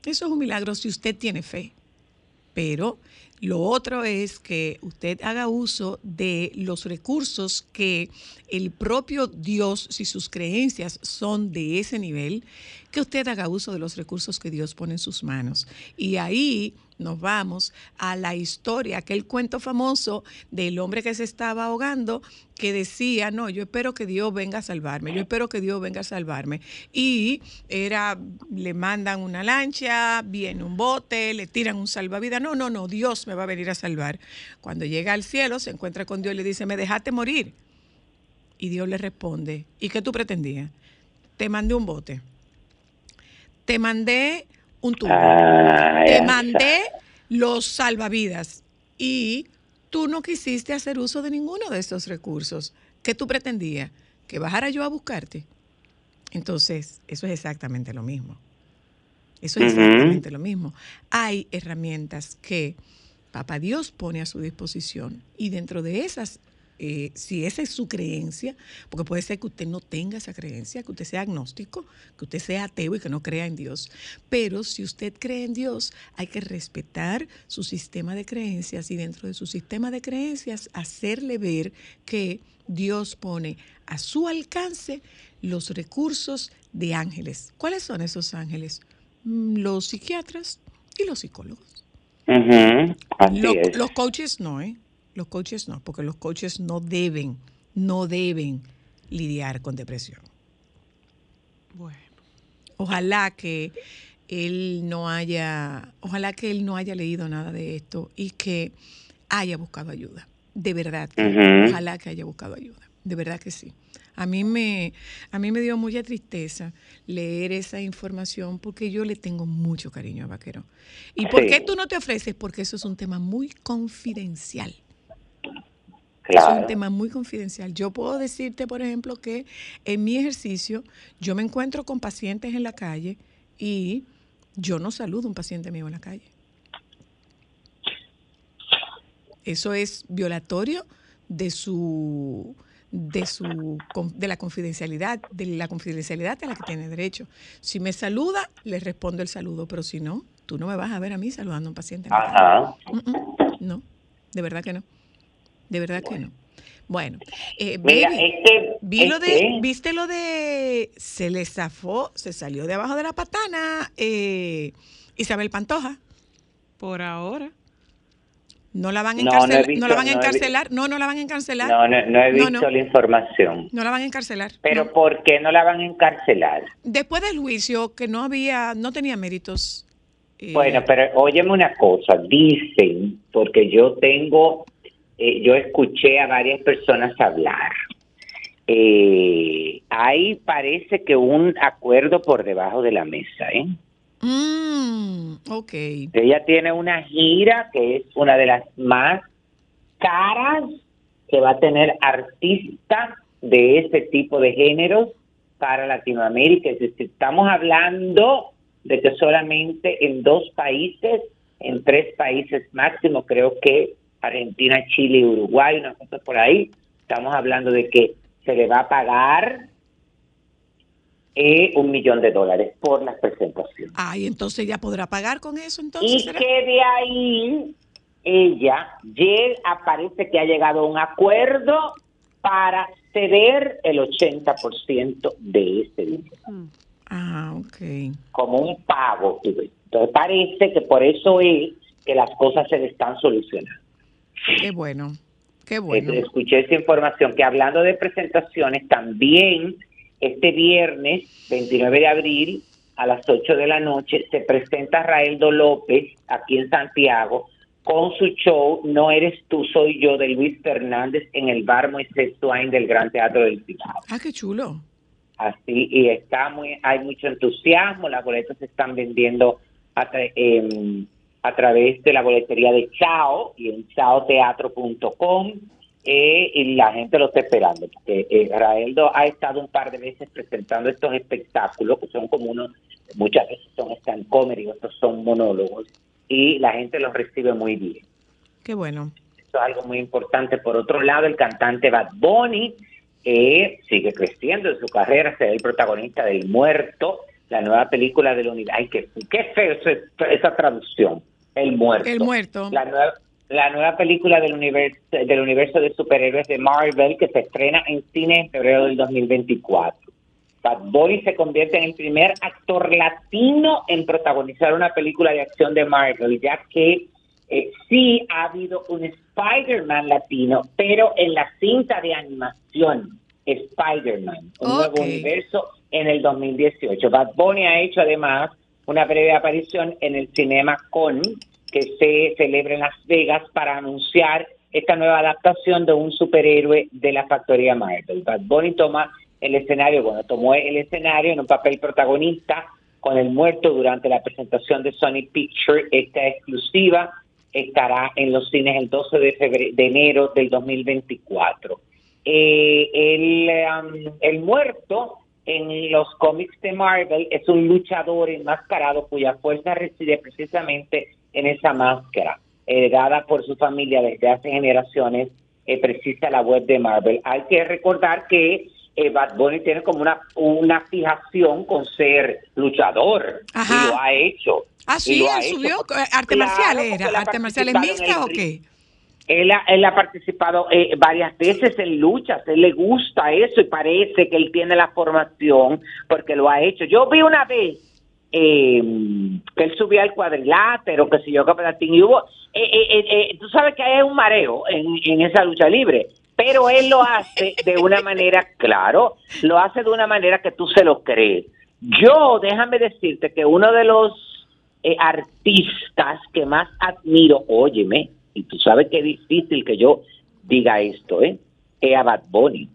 Eso es un milagro si usted tiene fe. Pero lo otro es que usted haga uso de los recursos que el propio Dios, si sus creencias son de ese nivel, que usted haga uso de los recursos que Dios pone en sus manos. Y ahí nos vamos a la historia, aquel cuento famoso del hombre que se estaba ahogando, que decía, no, yo espero que Dios venga a salvarme, yo espero que Dios venga a salvarme. Y era, le mandan una lancha, viene un bote, le tiran un salvavidas, no, no, no, Dios me va a venir a salvar. Cuando llega al cielo, se encuentra con Dios y le dice, me dejaste morir. Y Dios le responde, ¿y qué tú pretendías? Te mandé un bote. Te mandé un tubo. Ah, te mandé los salvavidas. Y tú no quisiste hacer uso de ninguno de estos recursos. ¿Qué tú pretendías? ¿Que bajara yo a buscarte? Entonces, eso es exactamente lo mismo. Eso es exactamente lo mismo. Hay herramientas que Papá Dios pone a su disposición y dentro de esas, eh, si esa es su creencia, porque puede ser que usted no tenga esa creencia, que usted sea agnóstico, que usted sea ateo y que no crea en Dios, pero si usted cree en Dios, hay que respetar su sistema de creencias y dentro de su sistema de creencias hacerle ver que Dios pone a su alcance los recursos de ángeles. ¿Cuáles son esos ángeles? Mm, Los psiquiatras y los psicólogos. Ujú, Así Lo- es. los coaches no, ¿eh? Los coaches no, porque los coaches no deben, no deben lidiar con depresión. Bueno. Ojalá que él no haya, ojalá que él no haya leído nada de esto y que haya buscado ayuda. De verdad, ojalá que haya buscado ayuda. De verdad que sí. A mí me, a mí me dio mucha tristeza leer esa información porque yo le tengo mucho cariño a Vaquero. ¿Y por qué tú no te ofreces? Porque eso es un tema muy confidencial. Es un tema muy confidencial. Yo puedo decirte, por ejemplo, que en mi ejercicio yo me encuentro con pacientes en la calle y yo no saludo a un paciente mío en la calle. Eso es violatorio de su de su con- de la confidencialidad, de la confidencialidad a la que tiene derecho. Si me saluda, le respondo el saludo, pero si no, tú no me vas a ver a mí saludando a un paciente. Ajá. No, de verdad que no. De verdad que no. Bueno, eh, Mira, baby, es que- vi lo de, que- ¿viste lo de, se le zafó, se salió de abajo de la patana eh, Isabel Pantoja? Por ahora. No la van a No, no encarcelar, no, visto, la van a no encarcelar, no, no la van a encarcelar. No, no, no he No, visto no. la información. No la van a encarcelar. Pero no. ¿por qué no la van a encarcelar? Después del juicio, que no había, no tenía méritos. eh, Bueno, pero óyeme una cosa, dicen, porque yo tengo, eh, yo escuché a varias personas hablar. Eh, ahí parece que un acuerdo por debajo de la mesa, ¿eh? Mm, ok. Ella tiene una gira que es una de las más caras que va a tener artistas de ese tipo de géneros para Latinoamérica. Estamos hablando de que solamente en dos países, en tres países máximo, creo que Argentina, Chile y Uruguay, una cosa por ahí, estamos hablando de que se le va a pagar eh, un millón de dólares por las presentaciones. Ay, entonces ya podrá pagar con eso, entonces. Y ¿será? que de ahí ella llega, parece que ha llegado a un acuerdo para ceder el 80% de ese dinero, Ah, ok. como un pago. tú ves. Entonces parece que por eso es que las cosas se le están solucionando. Qué bueno, qué bueno. Eh, Escuché esa información que hablando de presentaciones, también este viernes 29 de abril a las 8 de la noche se presenta Raeldo López aquí en Santiago con su show No eres tú, soy yo de Luis Fernández en el bar Moisés Twain del Gran Teatro del Cibao. Ah, qué chulo. Así, y está muy, hay mucho entusiasmo, las boletas se están vendiendo a, tra- em, a través de la boletería de Chao y en chaoteatro.com eh, y la gente lo está esperando, porque eh, Raeldo ha estado un par de veces presentando estos espectáculos que son como unos, muchas veces son stand comedy, otros son monólogos, y la gente los recibe muy bien. Qué bueno. Eso es algo muy importante. Por otro lado, el cantante Bad Bunny eh, sigue creciendo en su carrera, será el protagonista del Muerto, la nueva película del universo. Ay, qué, qué feo ese- esa traducción. El Muerto. El Muerto. La nueva, la nueva película del universo, del universo de superhéroes de Marvel que se estrena en cine en febrero del 2024. Bad Bunny se convierte en el primer actor latino en protagonizar una película de acción de Marvel, ya que eh, sí ha habido un Spider-Man latino, pero en la cinta de animación Spider-Man, un nuevo universo en el 2018. Bad Bunny ha hecho además una breve aparición en el Cinema Con que se celebra en Las Vegas para anunciar esta nueva adaptación de un superhéroe de la factoría Marvel. Bad Bunny toma el escenario, bueno, tomó el escenario en un papel protagonista con el muerto durante la presentación de Sony Picture. Esta exclusiva estará en los cines el 12 de, febrero, de enero del 2024. Eh, el, um, el muerto en los cómics de Marvel es un luchador enmascarado cuya fuerza reside precisamente en esa máscara, heredada por su familia desde hace generaciones, eh, precisa la web de Marvel. Hay que recordar que eh, Bad Bunny tiene como una, una fijación con ser luchador Ajá. y lo ha hecho. Ah, sí, él subió. eh, ¿Arte Claro, marcial era? ¿Arte marcial mixta o qué? Él ha, él ha participado eh, varias veces en luchas, él le gusta eso y parece que él tiene la formación porque lo ha hecho. Yo vi una vez eh, que él subía al cuadrilátero, que si yo que patatín, y hubo, eh, eh, eh, eh, tú sabes que hay un mareo en, en esa lucha libre, pero él lo hace de una manera, claro, lo hace de una manera que tú se lo crees. Yo, déjame decirte que uno de los eh, artistas que más admiro, óyeme, y tú sabes que es difícil que yo diga esto, ¿eh? Es a Bad Bunny.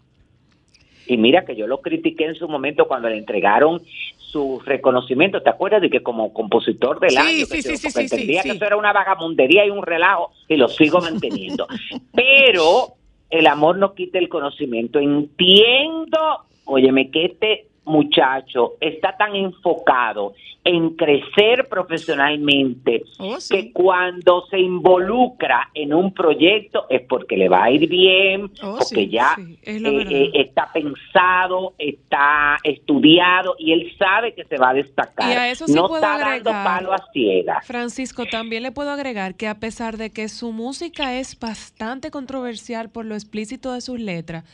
Y mira que yo lo critiqué en su momento cuando le entregaron su reconocimiento. ¿Te acuerdas de que como compositor del Sí, año? sí, que sí, yo- entendía que eso era una vagamundería y un relajo y lo sigo manteniendo. Pero el amor no quita el conocimiento. Entiendo, óyeme, que este muchacho está tan enfocado en crecer profesionalmente Oh, sí. que cuando se involucra en un proyecto es porque le va a ir bien, Oh, porque sí, ya sí, es la eh, eh, está pensado, está estudiado y él sabe que se va a destacar. Y a eso sí no puedo está dando palo a ciegas. Francisco, también le puedo agregar que a pesar de que su música es bastante controversial por lo explícito de sus letras,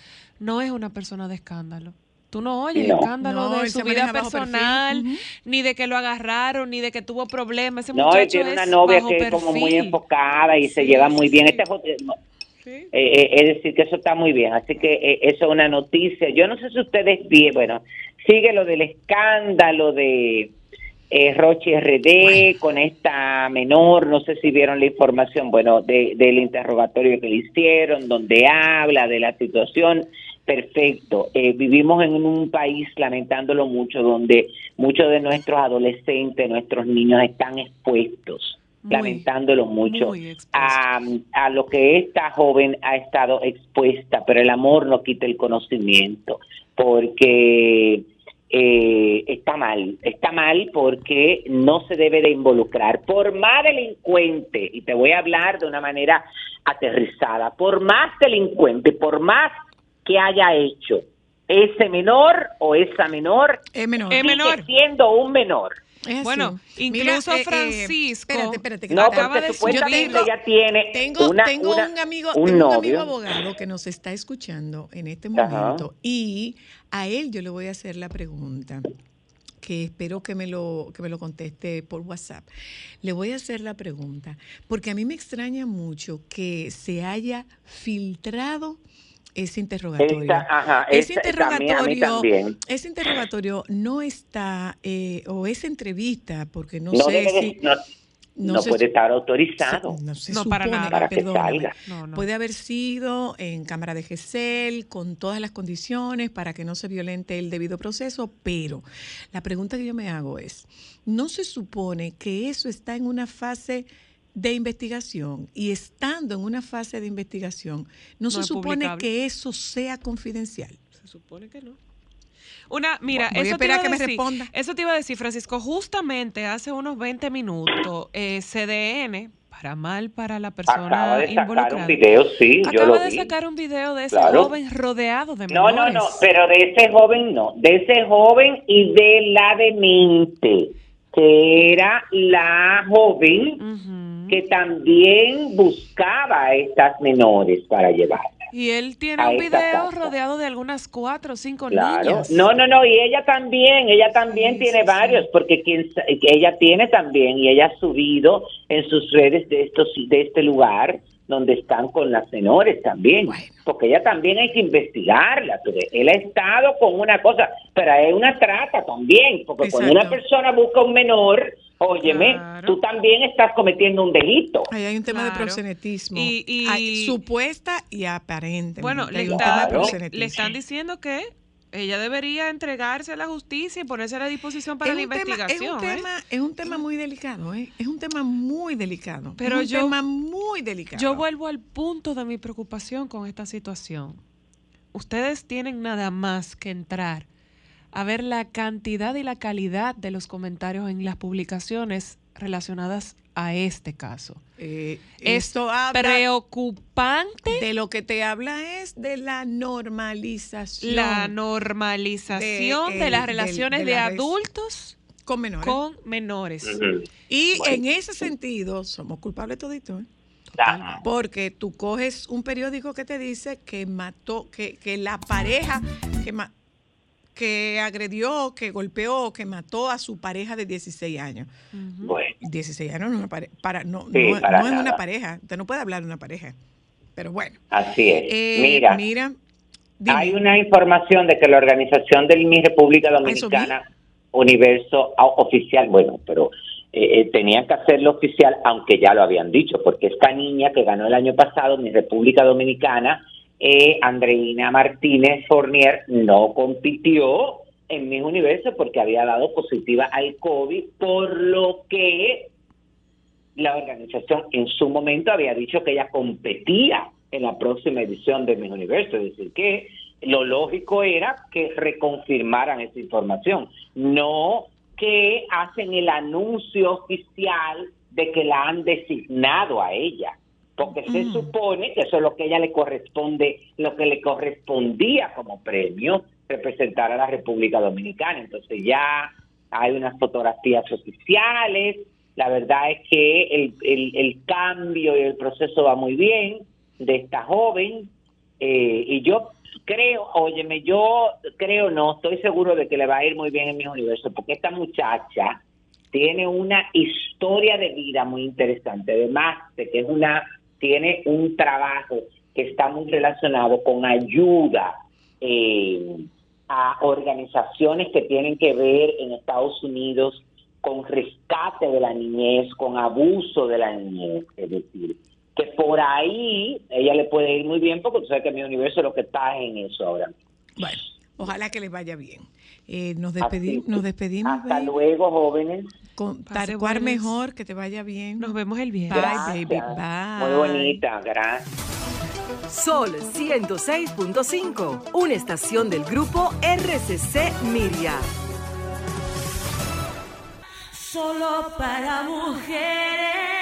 no es una persona de escándalo. Tú no oyes No. escándalo No, de su vida personal, ni de que lo agarraron, ni de que tuvo problemas. Ese No, él tiene una novia que es como muy enfocada y se lleva muy bien. sí. Este es otro- no. Sí. Eh, eh, es decir, que eso está muy bien. Así que eh, eso es una noticia. Yo no sé si ustedes vieron, bueno, sigue lo del escándalo de eh, Roche RD con esta menor, no sé si vieron la información, bueno, de, del interrogatorio que le hicieron, donde habla de la situación. Perfecto. Eh, vivimos en un país, lamentándolo mucho, donde muchos de nuestros adolescentes, nuestros niños están expuestos, Muy, lamentándolo mucho a lo que esta joven ha estado expuesta, pero el amor no quita el conocimiento, porque eh, está mal, está mal porque no se debe de involucrar. Por más delincuente, y te voy a hablar de una manera aterrizada, por más delincuente, por más que haya hecho ese menor o esa menor, Es menor. Es sigue menor. siendo un menor. Es así. Bueno, incluso Francisco- espérate, espérate. que No, acaba porque de- supuestamente tengo- ella tiene Tengo, una, tengo una- un amigo, un tengo un amigo abogado que nos está escuchando en este Ajá. momento y a él yo le voy a hacer la pregunta que espero que me lo que me lo conteste por WhatsApp. Le voy a hacer la pregunta porque a mí me extraña mucho que se haya filtrado ese interrogatorio. Esta- ajá, ese esta- también, a mí interrogatorio, también. ese interrogatorio no está eh, o esa entrevista porque no, No, sé debe si no, no no se- puede estar autorizado. se- no se No, para supone, nada. Para que salga. No, no. Puede haber sido en cámara de GESEL, con todas las condiciones para que no se violente el debido proceso, pero la pregunta que yo me hago es, ¿no se supone que eso está en una fase de investigación y estando en una fase de investigación, no, No se supone publicable. que eso sea confidencial? Se supone que no. Una, mira, Voy a eso, te iba a que me decir, responda. eso te iba a decir, Francisco, justamente hace unos 20 minutos, eh, CDN, para mal para la persona Acaba de sacar involucrada, un video, sí, yo acaba lo de vi. sacar un video de ese Claro. joven rodeado de No, menores. no, no, pero de ese joven no, de ese joven y de la demente, que era la joven que también buscaba a estas menores para llevar. Y él tiene un video casa. rodeado de algunas cuatro o cinco Claro. niñas. No, no, no, y ella también, ella también tiene varios, porque quien, ella tiene también, y ella ha subido en sus redes de estos de este lugar donde están con las menores también, porque ella también hay que investigarla, porque él ha estado con una cosa, pero es una trata también, porque cuando una persona busca un menor, óyeme, tú también estás cometiendo un delito. Ahí hay un tema de Claro. proxenetismo. Y- y- Hay supuesta y aparente. Bueno, le, hay un está- tema de le- proxenetismo. le están diciendo que ella debería entregarse a la justicia y ponerse a la disposición para es la tema- investigación. es, un ¿eh? tema, es un tema muy delicado, ¿eh? Es un tema muy delicado. Pero es un yo- tema muy delicado. Yo vuelvo al punto de mi preocupación con esta situación. Ustedes tienen nada más que entrar a ver la cantidad y la calidad de los comentarios en las publicaciones relacionadas a este caso. Eh, es esto habla preocupante. De lo que te habla es de la normalización. La normalización de, el- las del- relaciones de adultos con menores. con menores. Y Bueno. en ese sentido, somos culpables toditos. ¿eh? Porque tú coges un periódico que te dice que mató, que, que la pareja que, ma- que agredió, que golpeó, que mató a su pareja de 16 años. Bueno. 16 años no es una pareja. Para, no, Sí, no- para no es una pareja. Usted no puede hablar de una pareja. Pero bueno. Así es. Eh, Mira, mira, hay una información de que la organización del Mi República Dominicana, Universo ah, Oficial, bueno, pero eh, eh, tenían que hacerlo oficial, aunque ya lo habían dicho, porque esta niña que ganó el año pasado, Mi República Dominicana, eh, Andreina Martínez Fournier, no compitió en Mi Universo porque había dado positiva al COVID, por lo que la organización en su momento había dicho que ella competía en la próxima edición de Miss Universo, es decir, que lo lógico era que reconfirmaran esa información, no que hacen el anuncio oficial de que la han designado a ella, porque se supone que eso es lo que ella le corresponde, lo que le correspondía como premio, representar a la República Dominicana. Entonces ya hay unas fotografías oficiales, la verdad es que el, el- el cambio y el proceso va muy bien de esta joven. Eh, y yo creo, óyeme, yo creo no, estoy seguro de que le va a ir muy bien en mi universo porque esta muchacha tiene una historia de vida muy interesante, además de que es una tiene un trabajo que está muy relacionado con ayuda eh, a organizaciones que tienen que ver en Estados Unidos con rescate de la niñez, con abuso de la niñez, es decir, que por ahí ella le puede ir muy bien porque tú sabes que mi universo lo que está es en eso ahora. Bueno, ojalá que les vaya bien. Eh, nos, despedi- nos despedimos. Hasta baby. luego, jóvenes. Con buenas. mejor, que te vaya bien. Nos vemos el viernes. Bye, Gracias. baby. Bye. Muy bonita, gracias. Sol 106.5, una estación del grupo RCC Miria. Solo para mujeres.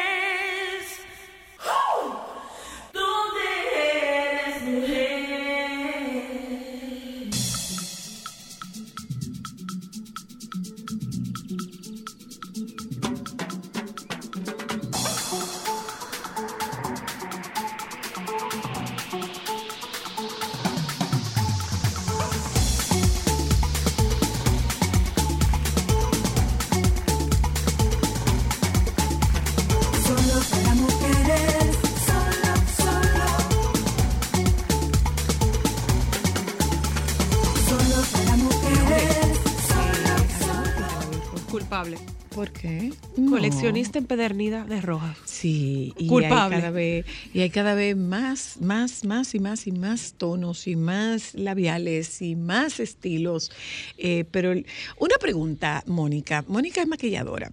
Culpable. ¿Por qué? Coleccionista empedernida de roja. Sí, y Culpable. Hay cada vez, y hay cada vez más, más, más y más y más tonos y más labiales y más estilos. Eh, pero una pregunta, Mónica. Mónica es maquilladora.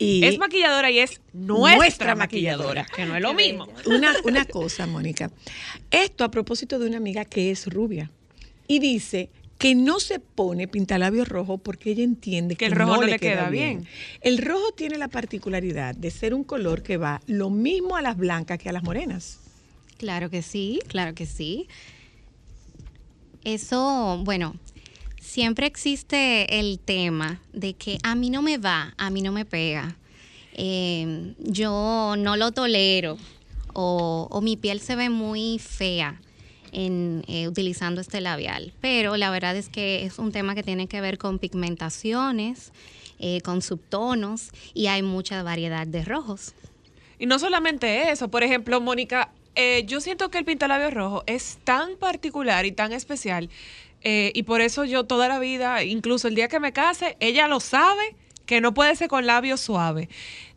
Y es maquilladora y es nuestra, Nuestra maquilladora, maquilladora. que no es lo mismo. una, una cosa, Mónica. Esto a propósito de una amiga que es rubia y dice que no se pone pintalabios rojo porque ella entiende que, Que el rojo no le, le queda bien. El rojo tiene la particularidad de ser un color que va lo mismo a las blancas que a las morenas. Claro que sí, claro que sí. Eso, bueno, siempre existe el tema de que a mí no me va, a mí no me pega. eh, yo no lo tolero o, o mi piel se ve muy fea en, eh, utilizando este labial. Pero la verdad es que es un tema que tiene que ver con pigmentaciones, eh, con subtonos y hay mucha variedad de rojos. Y no solamente eso, por ejemplo, Mónica, eh, yo siento que el pintalabios rojo es tan particular y tan especial, eh, y por eso yo toda la vida, incluso el día que me case, ella lo sabe, que no puede ser con labios suaves,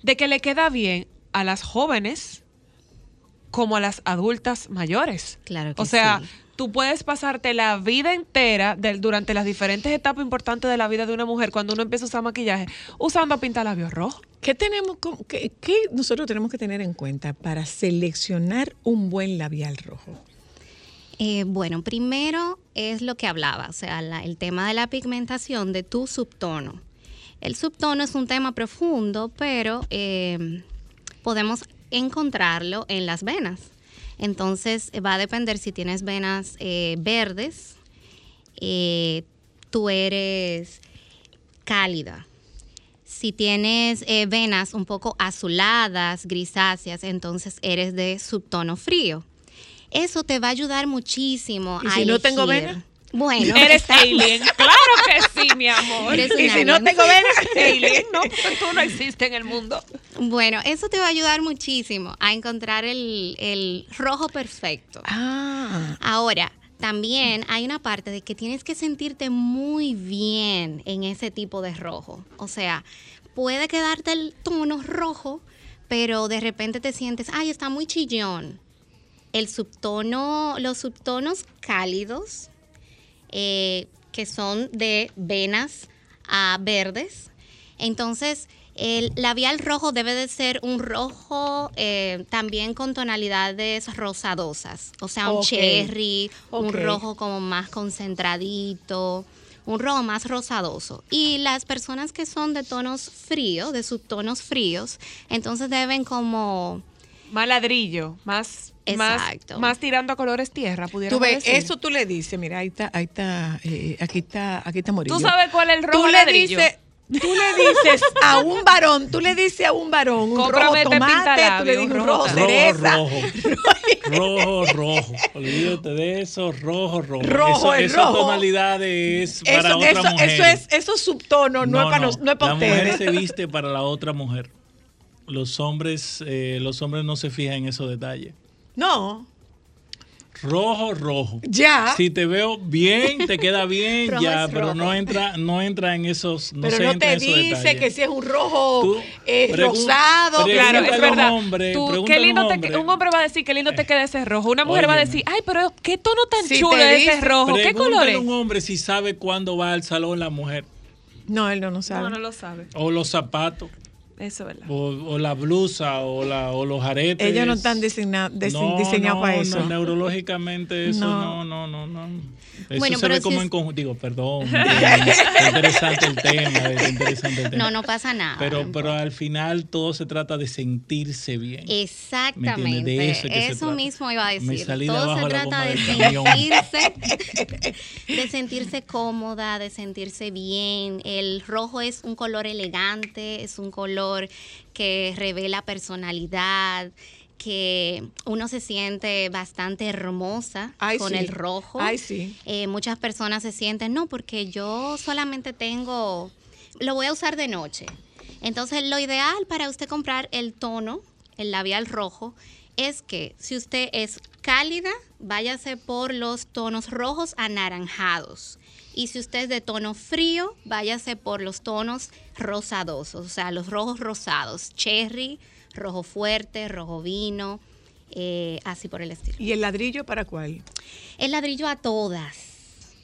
de que le queda bien a las jóvenes como a las adultas mayores. Claro que O sea, sí. tú puedes pasarte la vida entera del- durante las diferentes etapas importantes de la vida de una mujer cuando uno empieza a usar maquillaje usando pintalabios rojo. ¿Qué tenemos, qué, qué nosotros tenemos que tener en cuenta para seleccionar un buen labial rojo? Eh, bueno, primero es lo que hablaba, o sea, la- el tema de la pigmentación de tu subtono. El subtono es un tema profundo, pero eh, podemos encontrarlo en las venas. Entonces eh, va a depender si tienes venas eh, verdes, eh, tú eres cálida. Si tienes eh, venas un poco azuladas, grisáceas, entonces eres de subtono frío. Eso te va a ayudar muchísimo ¿Y a si no tengo venas? Bueno, Eres alien. Claro que sí, mi amor. Eres y si no tengo venas. No, porque tú no existes en el mundo. Bueno, eso te va a ayudar muchísimo a encontrar el, el rojo perfecto. Ah. Ahora, también hay una parte de que tienes que sentirte muy bien en ese tipo de rojo. O sea, puede quedarte el tono rojo, pero de repente te sientes, ay, está muy chillón. El subtono, los subtonos cálidos, eh, que son de venas a verdes. Entonces, el labial rojo debe de ser un rojo eh, también con tonalidades rosadosas, o sea, un cherry, un rojo como más concentradito, un rojo más rosadoso. Y las personas que son de tonos fríos, de subtonos fríos, entonces deben como... Más ladrillo, más, más, Exacto. más tirando a colores tierra, pudiera eso tú le dices, mira, ahí está, ahí está, eh, aquí está, aquí está Morillo. ¿Tú sabes cuál es el rojo Tú le ladrillo? dices, tú le dices a un varón, tú le dices a un varón un rojo este tomate, tú le pintalabio, dices un un rojo rojo cereza. Rojo, rojo, rojo. Olvídate de eso, rojo, rojo. Rojo, eso, el esa rojo. tonalidad es para Eso, otra eso, mujer. eso es, esos subtonos no, es para, nos- no es para la mujer ustedes. se viste para la otra mujer. Los hombres, eh, los hombres no se fijan en esos detalles. No, Rojo, rojo. Ya. Si te veo bien, te queda bien, Rojo ya, es pero rojo. no entra, no entra en esos, no pero se no entra te en esos dice que si es un rojo eh, rosado. Claro, es un verdad. hombre, Tú, qué lindo te- hombre. un hombre va a decir qué lindo te queda ese rojo. Una mujer va a decir, ay, pero qué tono tan Si chulo te es ese rojo. ¿Qué colores? a un hombre si sabe cuándo va al salón la mujer. No, él no, no sabe. No, no lo sabe. O los zapatos. Eso es verdad. O, o la blusa o, la, o los aretes. Ellos no están diseña- dise- No, diseñados no, para no, eso. neurológicamente eso No. no, no, no, no. Eso Bueno, se pero ve si como es- en conjunto. Digo, perdón. Está interesante el tema. está interesante el tema. No, no pasa nada. Pero, pero al final todo se trata de sentirse bien. ¿Me Exactamente. De eso es que mismo iba a Me decir. Todo abajo se trata de sentirse, de sentirse cómoda, de sentirse bien. El rojo es un color elegante, es un color que revela personalidad que uno se siente bastante hermosa Ay, con sí. el rojo. Ay, sí. Eh, muchas personas se sienten, no, porque yo solamente tengo, lo voy a usar de noche. Entonces, lo ideal para usted comprar el tono, el labial rojo, es que si usted es cálida, váyase por los tonos rojos anaranjados. Y si usted es de tono frío, váyase por los tonos rosadosos, o sea, los rojos rosados, cherry, rojo fuerte, rojo vino, eh, así por el estilo. ¿Y el ladrillo para cuál? El ladrillo a todas.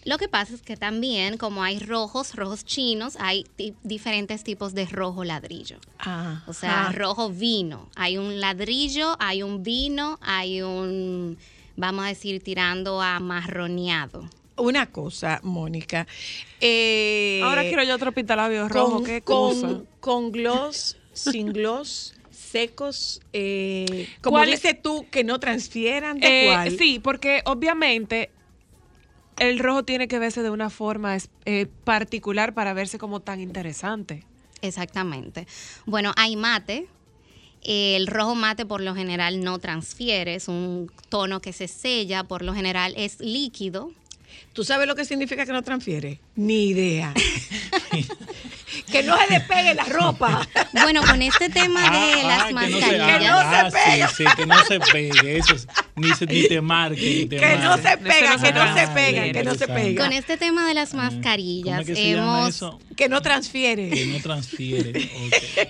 Lo que pasa es que también, como hay rojos, rojos chinos, hay diferentes tipos de rojo ladrillo. Ah, O sea, ah. rojo vino. Hay un ladrillo, hay un vino, hay un, vamos a decir, tirando a marroneado. Una cosa, Mónica. eh, Ahora quiero yo otro pintalabios rojo. con, ¿Qué con, cosa? con gloss, sin gloss, secos, eh, como ¿Cuál- dices tú, que no transfieran de Eh, cuál. Sí, porque obviamente el rojo tiene que verse de una forma eh, particular para verse como tan interesante. Exactamente. Bueno, hay mate. El rojo mate por lo general no transfiere, es un tono que se sella, por lo general es líquido. ¿Tú sabes lo que significa que no transfiere? Ni idea. que no se despegue la ropa. Bueno, con este tema de las Ah, que no se, mascarillas. ah, ah, sí, sí, que no se pegue, eso es, ni, se, ni te marque, ni te Que no se pega, que no se Ah, pega, que no se pega. Con este tema de las ¿Cómo mascarillas, es que se llama hemos, eso? Que no transfiere. Que no transfiere.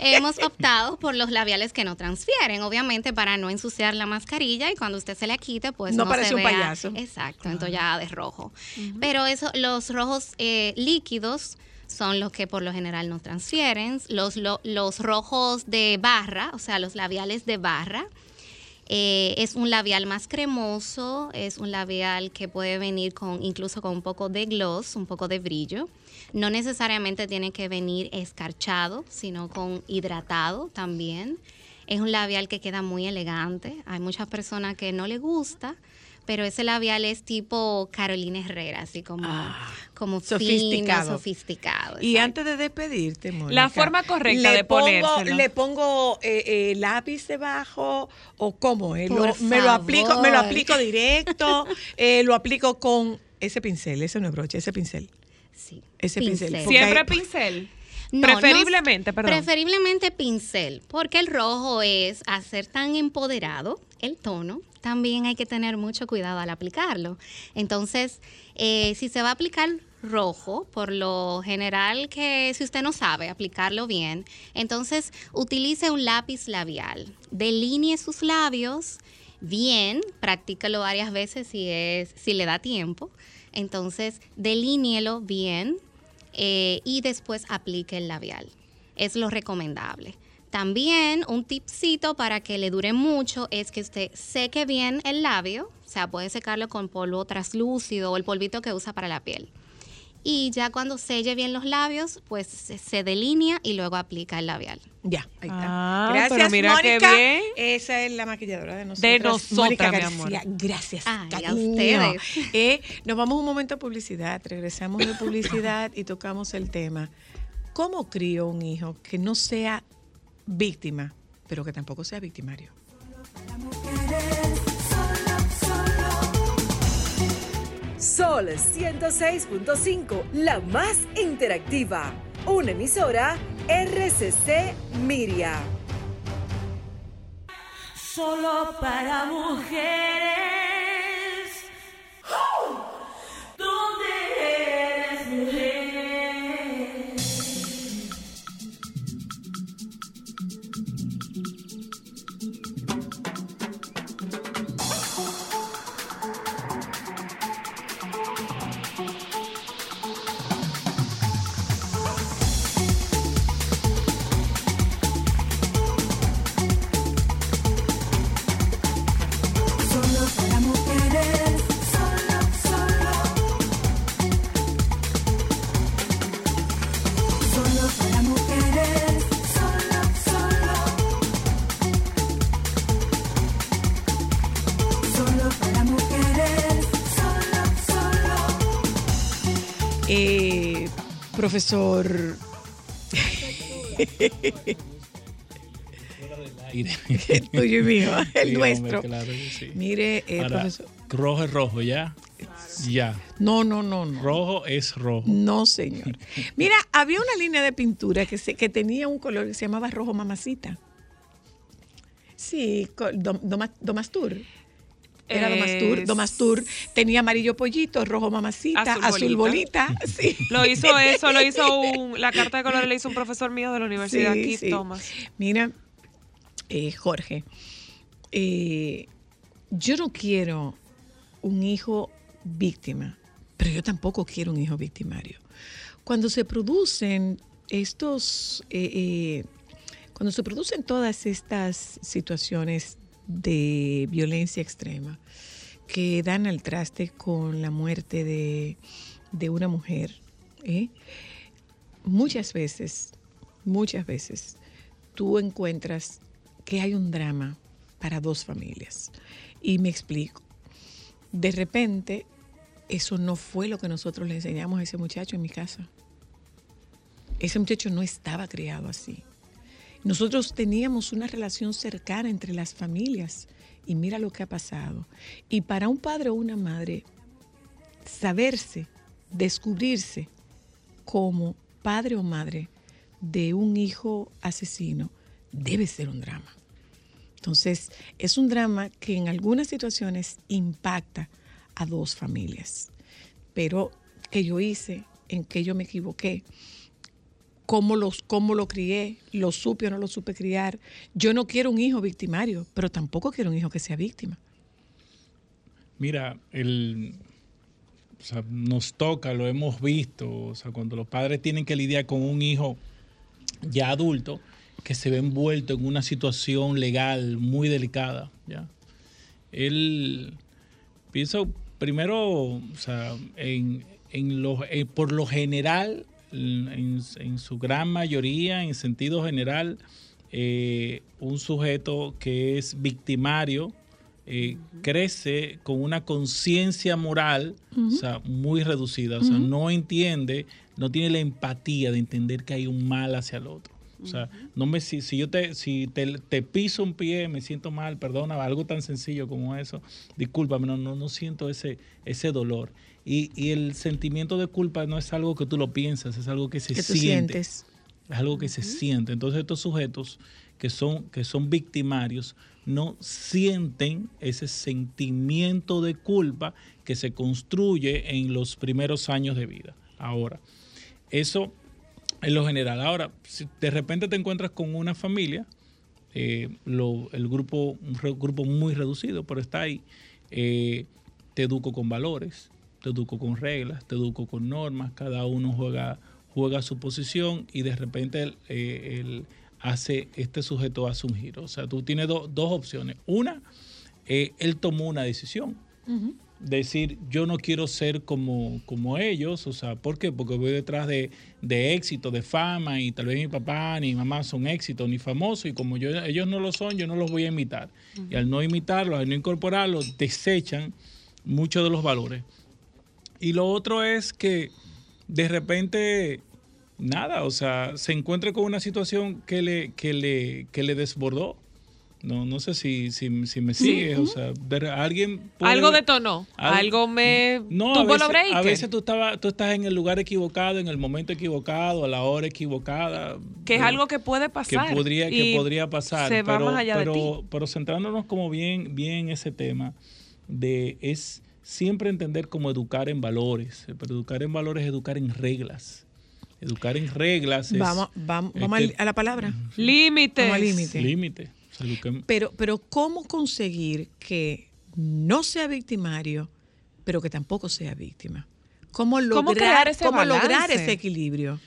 hemos optado por los labiales que no transfieren, obviamente para no ensuciar la mascarilla y cuando usted se la quite, pues No no, parece se un vea- payaso. Exacto, entonces ya de rojo. Pero eso, los rojos eh, líquidos son los que por lo general no transfieren. Los, lo- los rojos de barra, o sea, los labiales de barra, eh, es un labial más cremoso, es un labial que puede venir con incluso con un poco de gloss, un poco de brillo. No necesariamente tiene que venir escarchado, sino con hidratado también. Es un labial que queda muy elegante. Hay muchas personas que no le gusta, pero ese labial es tipo Carolina Herrera, así como, como sofisticado. fino, sofisticado. Y antes de despedirte, Mónica, La forma correcta le de pongo, ponérselo. ¿Le pongo eh, eh, lápiz debajo o cómo? Eh, lo- me, lo aplico, me lo aplico directo, eh, lo aplico con ese pincel, ese no es broche, ese pincel. Sí. Ese pincel. Pincel. Siempre hay- pincel. No, Preferiblemente, no, perdón. Preferiblemente pincel, porque el rojo es a ser tan empoderado, el tono, también hay que tener mucho cuidado al aplicarlo. Entonces, eh, si se va a aplicar rojo, por lo general que si usted no sabe aplicarlo bien, entonces utilice un lápiz labial, delinee sus labios bien, practícalo varias veces si, es, si le da tiempo. Entonces, delíneelo bien, eh, y después aplique el labial. Es lo recomendable. También un tipcito para que le dure mucho es que usted seque bien el labio, o sea, puede secarlo con polvo traslúcido o el polvito que usa para la piel. Y ya cuando selle bien los labios, pues se, delinea y luego aplica el labial. Ya, ahí está. Ah, Gracias, pero mira qué Mónica. bien. Esa es la maquilladora de nosotros. De nosotras, mi amor. Gracias, Ay, a ustedes. Eh, nos vamos un momento a publicidad. Regresamos de publicidad y tocamos el tema. ¿Cómo crío un hijo que no sea víctima, pero que tampoco sea victimario? Sol 106.5, la más interactiva. Una emisora RCC Miria. Solo para mujeres. ¿Dónde Eh, profesor. El tuyo y mío, el Sí, nuestro. hombre, claro que sí. Mire, eh, Ahora, profesor. rojo es rojo, ya. Ya. No, no, no, no. Rojo es rojo. No, señor. Mira, había una línea de pintura que, se, que tenía un color que se llamaba rojo mamacita. Sí, co- dom- Domastur. Era Domastur. Domastur tenía amarillo pollito, rojo mamacita, azul, Azul bolita. Sí. Lo hizo eso, lo hizo un, la carta de colores le hizo un profesor mío de la Universidad Sí, Keith sí. Thomas. Mira, eh, Jorge, eh, yo no quiero un hijo víctima, pero yo tampoco quiero un hijo victimario. Cuando se producen estos, eh, eh, cuando se producen todas estas situaciones de violencia extrema que dan al traste con la muerte de, de una mujer, ¿eh? muchas veces, muchas veces, tú encuentras que hay un drama para dos familias. Y me explico. De repente, eso no fue lo que nosotros le enseñamos a ese muchacho en mi casa. ese muchacho no estaba criado así. Nosotros teníamos una relación cercana entre las familias y mira lo que ha pasado. Y para un padre o una madre, saberse, descubrirse como padre o madre de un hijo asesino debe ser un drama. Entonces, es un drama que en algunas situaciones impacta a dos familias. Pero, ¿qué yo hice? ¿En qué yo me equivoqué? ¿Cómo, los, ¿Cómo lo crié? ¿Lo supe o no lo supe criar? Yo no quiero un hijo victimario, pero tampoco quiero un hijo que sea víctima. Mira, el, nos toca, lo hemos visto, o sea, cuando los padres tienen que lidiar con un hijo ya adulto que se ve envuelto en una situación legal muy delicada, ¿ya? Él, pienso primero, o sea, en, en lo, eh, por lo general, en, en su gran mayoría, en sentido general, eh, un sujeto que es victimario eh, crece con una conciencia moral o sea, muy reducida, o sea, no entiende, no tiene la empatía de entender que hay un mal hacia el otro. O sea, no me, si, si yo te, si te, te piso un pie, me siento mal, perdona, algo tan sencillo como eso, discúlpame, no, no, no siento ese, ese dolor. Y, y el sentimiento de culpa no es algo que tú lo piensas, es algo que se Que siente. Es algo que se siente. Entonces estos sujetos que son, que son victimarios no sienten ese sentimiento de culpa que se construye en los primeros años de vida. Ahora, eso en lo general. Ahora, si de repente te encuentras con una familia, eh, lo- el grupo, un re- grupo muy reducido, pero está ahí, eh, te educo con valores, te educo con reglas, te educo con normas, cada uno juega, juega su posición y de repente el, eh, el hace, este sujeto hace un giro. O sea, tú tienes do- dos opciones. Una, eh, él tomó una decisión decir yo no quiero ser como, como ellos, o sea, ¿por qué? Porque voy detrás de, de éxito, de fama y tal vez mi papá ni mi mamá son éxitos ni famosos y como yo, ellos no lo son, yo no los voy a imitar. Y al no imitarlos, al no incorporarlos, desechan muchos de los valores. Y lo otro es que de repente, nada, o sea, se encuentra con una situación que le, que le, que le desbordó. No, no sé si, si, si me sigues, o sea, de- alguien... puede- Algo detonó, Al- algo me no, a tumbó veces, a veces tú, estaba, tú estás en el lugar equivocado, en el momento equivocado, a la hora equivocada. que es Eh, algo que puede pasar. que podría, que podría pasar. Se va pero, más allá pero, de ti. pero centrándonos como bien, bien en ese tema, de es siempre entender cómo educar en valores. Pero educar en valores es educar en reglas. Educar en reglas es. Vamos, vamos, es vamos que- al- a la palabra. Límites. Al límite. Pero, pero ¿cómo conseguir que no sea victimario, pero que tampoco sea víctima? ¿Cómo lograr, ¿Cómo crear ese cómo lograr ese equilibrio?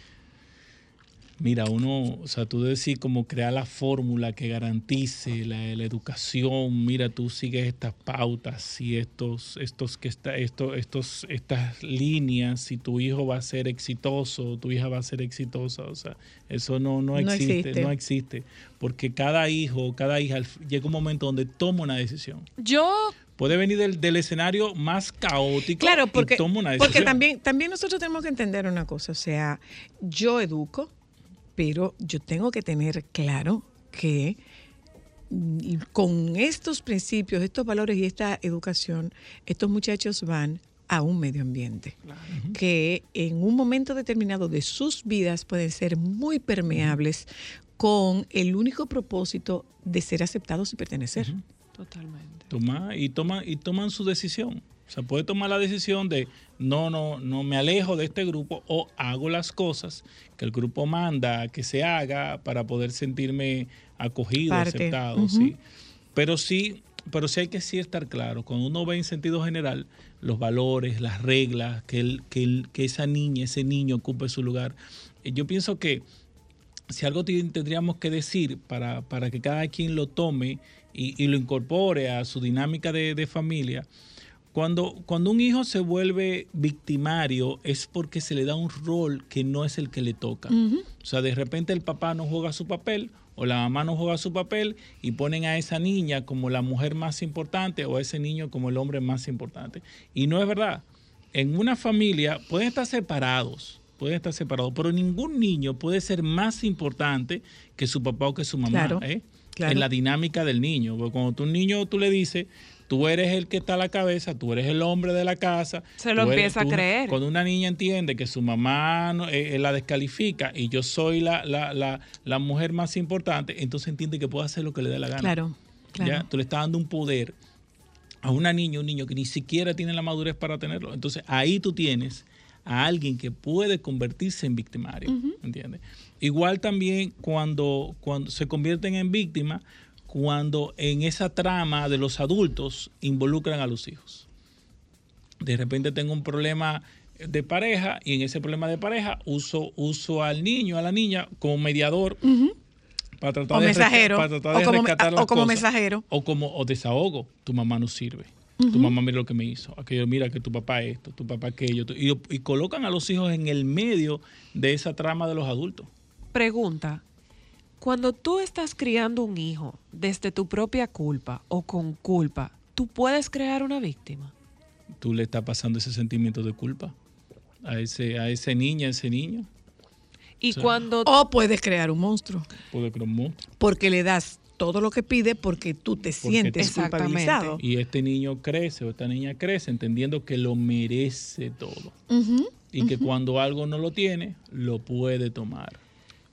Mira, uno, o sea, tú decís como crear la fórmula que garantice la, la educación. Mira, tú sigues estas pautas y estos, estos que está, esto, estos, estas líneas. Y tu hijo va a ser exitoso, tu hija va a ser exitosa. O sea, eso no, no, No existe, no existe, porque cada hijo, cada hija llega un momento donde toma una decisión. Yo Puede venir del, del escenario más caótico Claro, porque, y toma una decisión. porque también, también nosotros tenemos que entender una cosa, o sea, yo educo, pero yo tengo que tener claro que mm, con estos principios, estos valores y esta educación, estos muchachos van a un medio ambiente que en un momento determinado de sus vidas pueden ser muy permeables con el único propósito de ser aceptados y pertenecer. Totalmente. Toma, y, toman, y toman su decisión. O sea, puede tomar la decisión de no, no, no me alejo de este grupo o hago las cosas que el grupo manda que se haga para poder sentirme acogido, Parte. aceptado. Sí. Pero sí, pero sí hay que sí estar claro. Cuando uno ve en sentido general los valores, las reglas, que, el, que, el- que esa niña, ese niño ocupe su lugar. eh, Yo pienso que si algo tendríamos que decir para, para que cada quien lo tome y, y lo incorpore a su dinámica de, de familia, cuando, cuando un hijo se vuelve victimario es porque se le da un rol que no es el que le toca. O sea, de repente el papá no juega su papel o la mamá no juega su papel y ponen a esa niña como la mujer más importante o a ese niño como el hombre más importante. Y no es verdad. En una familia pueden estar separados, pueden estar separados, pero ningún niño puede ser más importante que su papá o que su mamá, Claro, ¿eh? claro. En la dinámica del niño. Porque cuando tú un niño tú le dices, tú eres el que está a la cabeza, tú eres el hombre de la casa. Se lo eres- empieza a creer. Cuando una niña entiende que su mamá no- eh, eh, la descalifica y yo soy la, la, la, la mujer más importante, entonces entiende que puede hacer lo que le dé la gana. Claro, claro. ¿Ya? Tú le estás dando un poder a una niña, un niño que ni siquiera tiene la madurez para tenerlo. Entonces ahí tú tienes a alguien que puede convertirse en victimario, ¿entiendes? Igual también cuando, cuando se convierten en víctimas, cuando en esa trama de los adultos involucran a los hijos. De repente tengo un problema de pareja y en ese problema de pareja uso, uso al niño, a la niña como mediador para tratar O de, mensajero, para tratar o de como- rescatar o las como cosas. mensajero. O como o desahogo. Tu mamá no sirve. Tu mamá mira lo que me hizo. Aquello, mira que tu papá esto, tu papá aquello. y colocan a los hijos en el medio de esa trama de los adultos. Pregunta. Cuando tú estás criando un hijo desde tu propia culpa o con culpa, ¿tú puedes crear una víctima? Tú le estás pasando ese sentimiento de culpa a ese, a ese niño, a ese niño. Y O sea, cuando... O puedes crear un monstruo. Puede crear un monstruo. Porque le das todo lo que pide porque tú te Porque sientes culpabilizado. Y este niño crece o esta niña crece entendiendo que lo merece todo. Y que cuando algo no lo tiene, lo puede tomar.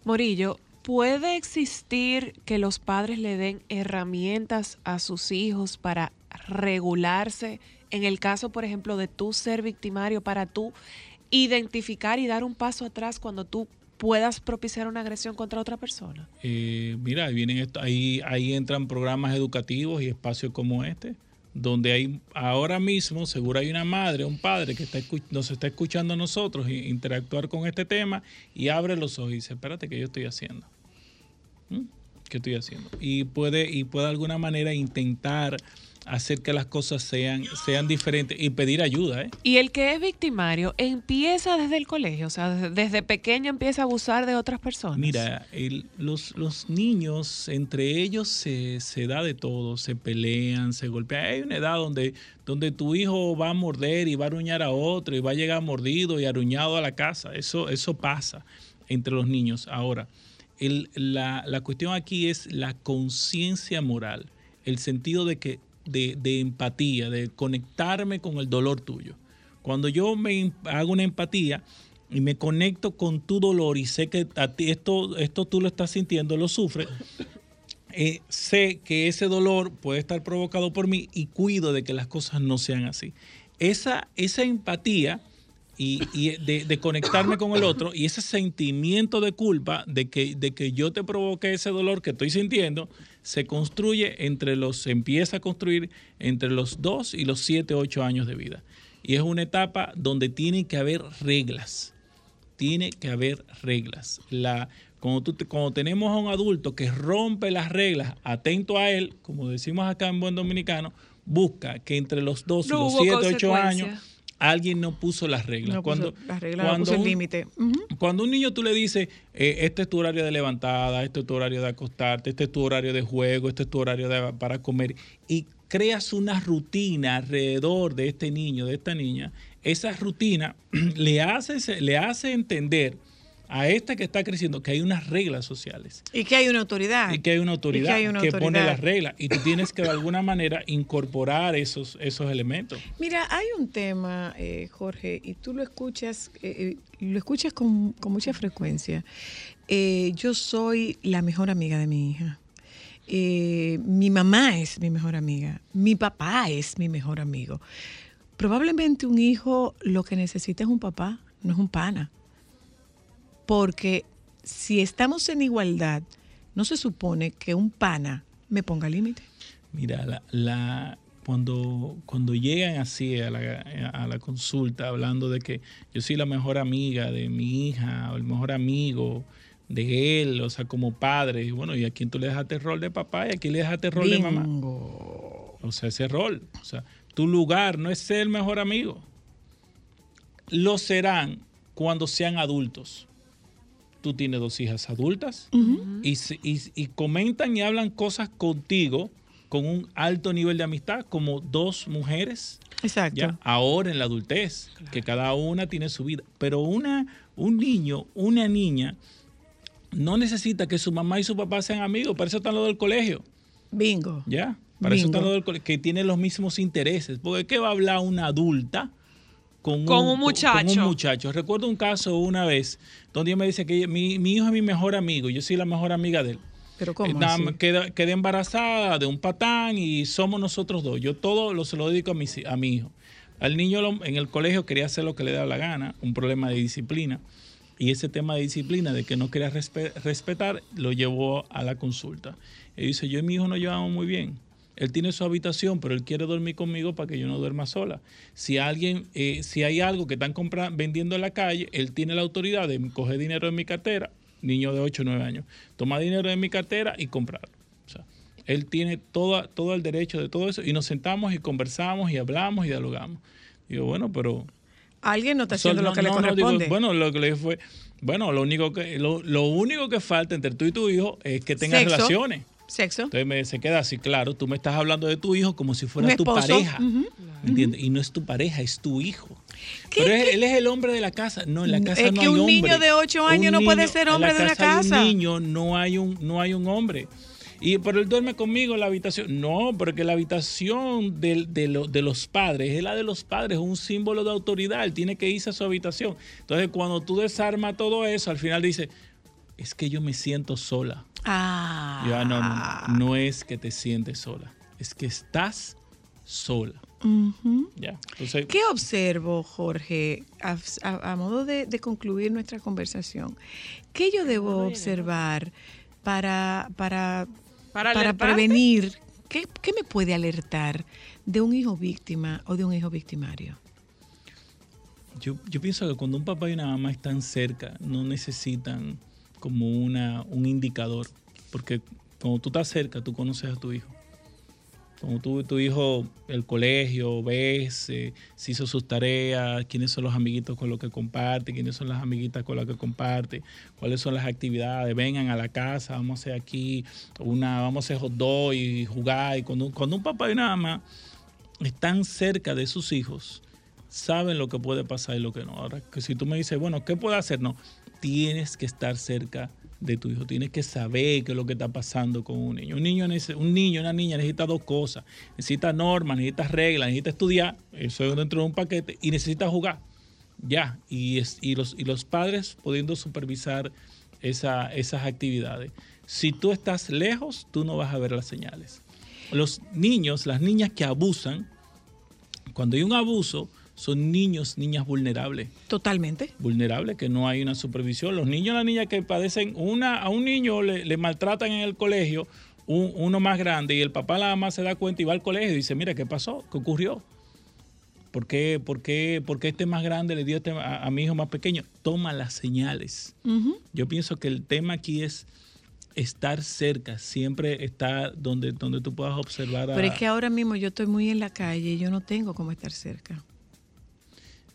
Morillo, ¿puede existir que los padres le den herramientas a sus hijos para regularse? En el caso, por ejemplo, de tú ser victimario, para tú identificar y dar un paso atrás cuando tú puedas propiciar una agresión contra otra persona. Eh, mira, ahí vienen esto, ahí, ahí entran programas educativos y espacios como este, donde hay ahora mismo, seguro hay una madre, un padre que está nos está escuchando a nosotros interactuar con este tema y abre los ojos y dice, espérate, ¿qué yo estoy haciendo? ¿Mm? ¿Qué estoy haciendo? Y puede, y puede de alguna manera intentar hacer que las cosas sean, sean diferentes y pedir ayuda, ¿eh? Y el que es victimario empieza desde el colegio, o sea, desde, desde pequeño empieza a abusar de otras personas. Mira, el- los, los niños, entre ellos se, se da de todo, se pelean, se golpean. Hay una edad donde, donde tu hijo va a morder y va a aruñar a otro y va a llegar mordido y aruñado a la casa. Eso, eso pasa entre los niños. Ahora, la, la cuestión aquí es la conciencia moral, el sentido de que de empatía, de conectarme con el dolor tuyo. Cuando yo me em- hago una empatía y me conecto con tu dolor y sé que a ti esto, esto tú lo estás sintiendo, lo sufres, eh, sé que ese dolor puede estar provocado por mí y cuido de que las cosas no sean así. Esa, esa empatía y, y de, de conectarme con el otro y ese sentimiento de culpa de que, de que yo te provoqué ese dolor que estoy sintiendo, se construye entre los, se empieza a construir entre los 2 y los 7, 8 años de vida. Y es una etapa donde tiene que haber reglas tiene que haber reglas. La, cuando, tú cuando tenemos a un adulto que rompe las reglas, atento a él, como decimos acá en buen dominicano, busca que entre los dos y No los hubo 7, 8 consecuencia. años alguien no puso las reglas. No puso cuando, las reglas, no puso el un- límite. Cuando un niño tú le dices, eh, este es tu horario de levantada, este es tu horario de acostarte, este es tu horario de juego, este es tu horario de- para comer, y creas una rutina alrededor de este niño, de esta niña, esa rutina le hace, le hace entender a este que está creciendo que hay unas reglas sociales. Y que hay una autoridad. Y que hay una autoridad que hay una que pone las reglas. Y tú tienes que de alguna manera incorporar esos, esos elementos. Mira, hay un tema, eh, Jorge, y tú lo escuchas, eh, eh, lo escuchas con, con mucha frecuencia. Eh, yo soy la mejor amiga de mi hija. Eh, mi mamá es mi mejor amiga. Mi papá es mi mejor amigo. Probablemente un hijo lo que necesita es un papá, no es un pana. Porque si estamos en igualdad, no se supone que un pana me ponga límite. Mira, la, la- cuando, cuando llegan así a la, a la consulta hablando de que yo soy la mejor amiga de mi hija o el mejor amigo de él, o sea, como padre, bueno, ¿y a quién tú le dejaste el rol de papá y a quién le dejaste el rol de mamá? O sea, ese rol. O sea, tu lugar no es ser el mejor amigo. Lo serán cuando sean adultos. Tú tienes dos hijas adultas y, se- y- y comentan y hablan cosas contigo con un alto nivel de amistad, como dos mujeres. Exacto. ya, ahora en la adultez, que cada una tiene su vida. Pero una, Un niño, una niña, no necesita que su mamá y su papá sean amigos, para eso están los del colegio. Bingo. ¿Ya? Para eso están los del colegio, que tienen los mismos intereses. Porque ¿qué va a hablar una adulta con, Con un muchacho. Con un muchacho. Recuerdo un caso una vez donde ella me dice que mi, mi hijo es mi mejor amigo, yo soy la mejor amiga de él. Pero ¿cómo Eh, queda- quedé embarazada de un patán y somos nosotros dos. Yo todo lo, se lo dedico a mi, a mi hijo. Al niño lo- en el colegio quería hacer lo que le daba la gana, un problema de disciplina. Y ese tema de disciplina, de que no quería respe- respetar, lo llevó a la consulta. Y dice, yo y mi hijo nos llevamos muy bien. Él tiene su habitación, pero él quiere dormir conmigo para que yo no duerma sola. Si alguien, eh, si hay algo que están compra- vendiendo en la calle, él tiene la autoridad de coger dinero de mi cartera, niño de 8 o 9 años, toma dinero de mi cartera y comprarlo. O sea, él tiene toda, todo el derecho de todo eso y nos sentamos y conversamos y hablamos y dialogamos. Digo, bueno, pero Alguien no está haciendo lo no, que le no, no, digo, corresponde. bueno, lo que le fue, bueno, lo único que lo, lo único que falta entre tú y tu hijo es que tengas Sexo. relaciones. Sexo. Entonces me, se queda así, claro, tú me estás hablando de tu hijo como si fuera Un tu pareja. Ujú. ¿me entiendes? Y no es tu pareja, es tu hijo. Pero es- él es el hombre de la casa. No, en la casa Es no que hay un hombre. niño de ocho años no puede ser en hombre de una hay casa. un niño, no hay un, no hay un hombre. Y pero él duerme conmigo en la habitación. No, porque la habitación de, lo- de los padres es la de los padres, es un símbolo de autoridad. Él tiene que irse a su habitación. Entonces, cuando tú desarmas todo eso, al final dice, es que yo me siento sola. Ah. Yo, ah, no, no, no, es que te sientes sola, es que estás sola. Ya. Entonces, ¿Qué observo, Jorge, a, a- a modo de, de concluir nuestra conversación? ¿Qué yo debo observar para, para, Para prevenir? ¿Qué, qué me puede alertar de un hijo víctima o de un hijo victimario? yo, yo pienso que cuando un papá y una mamá están cerca, no necesitan como una, un indicador, porque cuando tú estás cerca, tú conoces a tu hijo. Cuando tú tu hijo, el colegio, ves eh, si hizo sus tareas, quiénes son los amiguitos con los que comparte, quiénes son las amiguitas con las que comparte, cuáles son las actividades, vengan a la casa, vamos a hacer aquí una, vamos a hacer hot dog y jugar. Y cuando, cuando un papá y una mamá están cerca de sus hijos, saben lo que puede pasar y lo que no. Ahora, que si tú me dices, bueno, ¿qué puedo hacer? No, tienes que estar cerca de tu hijo, tienes que saber qué es lo que está pasando con un niño. Un niño, un niño una niña necesita dos cosas, necesita normas, necesita reglas, necesita estudiar, eso es dentro de un paquete, y necesita jugar. Ya, y, los, y los padres pudiendo supervisar esa- esas actividades. Si tú estás lejos, tú no vas a ver las señales. Los niños, las niñas que abusan, cuando hay un abuso, son niños, niñas vulnerables. Totalmente. Vulnerables, que no hay una supervisión. Los niños y las niñas que padecen, una, a un niño le, le maltratan en el colegio, un- uno más grande, y el papá la mamá se da cuenta y va al colegio y dice, mira, ¿qué pasó? ¿Qué ocurrió? ¿Por qué, por qué, por qué este más grande le dio este a, a mi hijo más pequeño? Toma las señales. Yo pienso que el tema aquí es estar cerca, siempre estar donde, donde tú puedas observar a... Pero es que ahora mismo yo estoy muy en la calle y yo no tengo cómo estar cerca.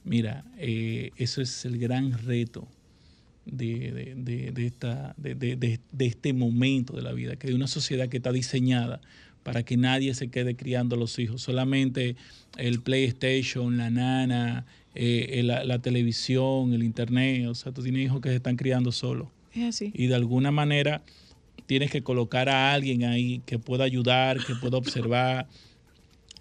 Mira, eh, eso es el gran reto de, de- de- de esta, de, de- de- de este momento de la vida, que hay una sociedad que está diseñada para que nadie se quede criando a los hijos, solamente el PlayStation, la nana, eh, la, la televisión, el internet, o sea, tú tienes hijos que se están criando solos. Es así. Y de alguna manera tienes que colocar a alguien ahí que pueda ayudar, que pueda observar.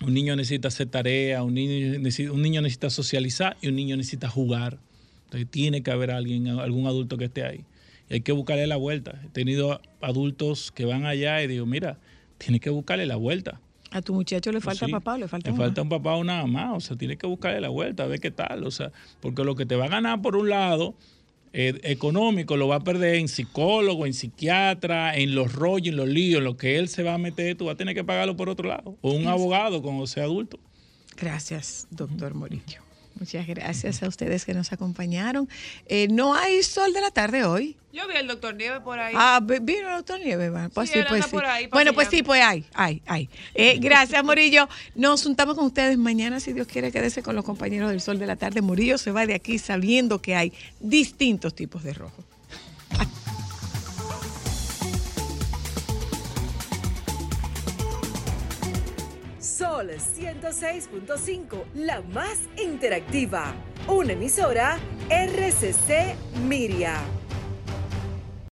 Un niño necesita hacer tarea, un niño necesita, un niño necesita socializar y un niño necesita jugar. Entonces tiene que haber alguien, algún adulto que esté ahí. Y hay que buscarle la vuelta. He tenido adultos que van allá y digo, mira, tienes que buscarle la vuelta. A tu muchacho le falta Sí, papá le falta le mamá. falta un papá o una mamá, o sea, tienes que buscarle la vuelta, a ver qué tal, o sea, porque lo que te va a ganar por un lado eh, económico lo va a perder en psicólogo, en psiquiatra, en los rollos, en los líos, en lo que él se va a meter, tú vas a tener que pagarlo por otro lado, o un abogado cuando sea adulto. Gracias, doctor Morillo. Muchas gracias a ustedes que nos acompañaron. Eh, no hay sol de la tarde hoy. Yo vi al doctor Nieve por ahí. Ah, vi- vino el doctor Nieves. Pues Sí, pues sí. por ahí bueno, pues sí, pues hay, hay, hay. Eh, gracias, Morillo. Nos juntamos con ustedes mañana, si Dios quiere, quédese con los compañeros del sol de la tarde. Morillo se va de aquí sabiendo que hay distintos tipos de rojo. Sol 106.5, la más interactiva. una emisora RCC Miria.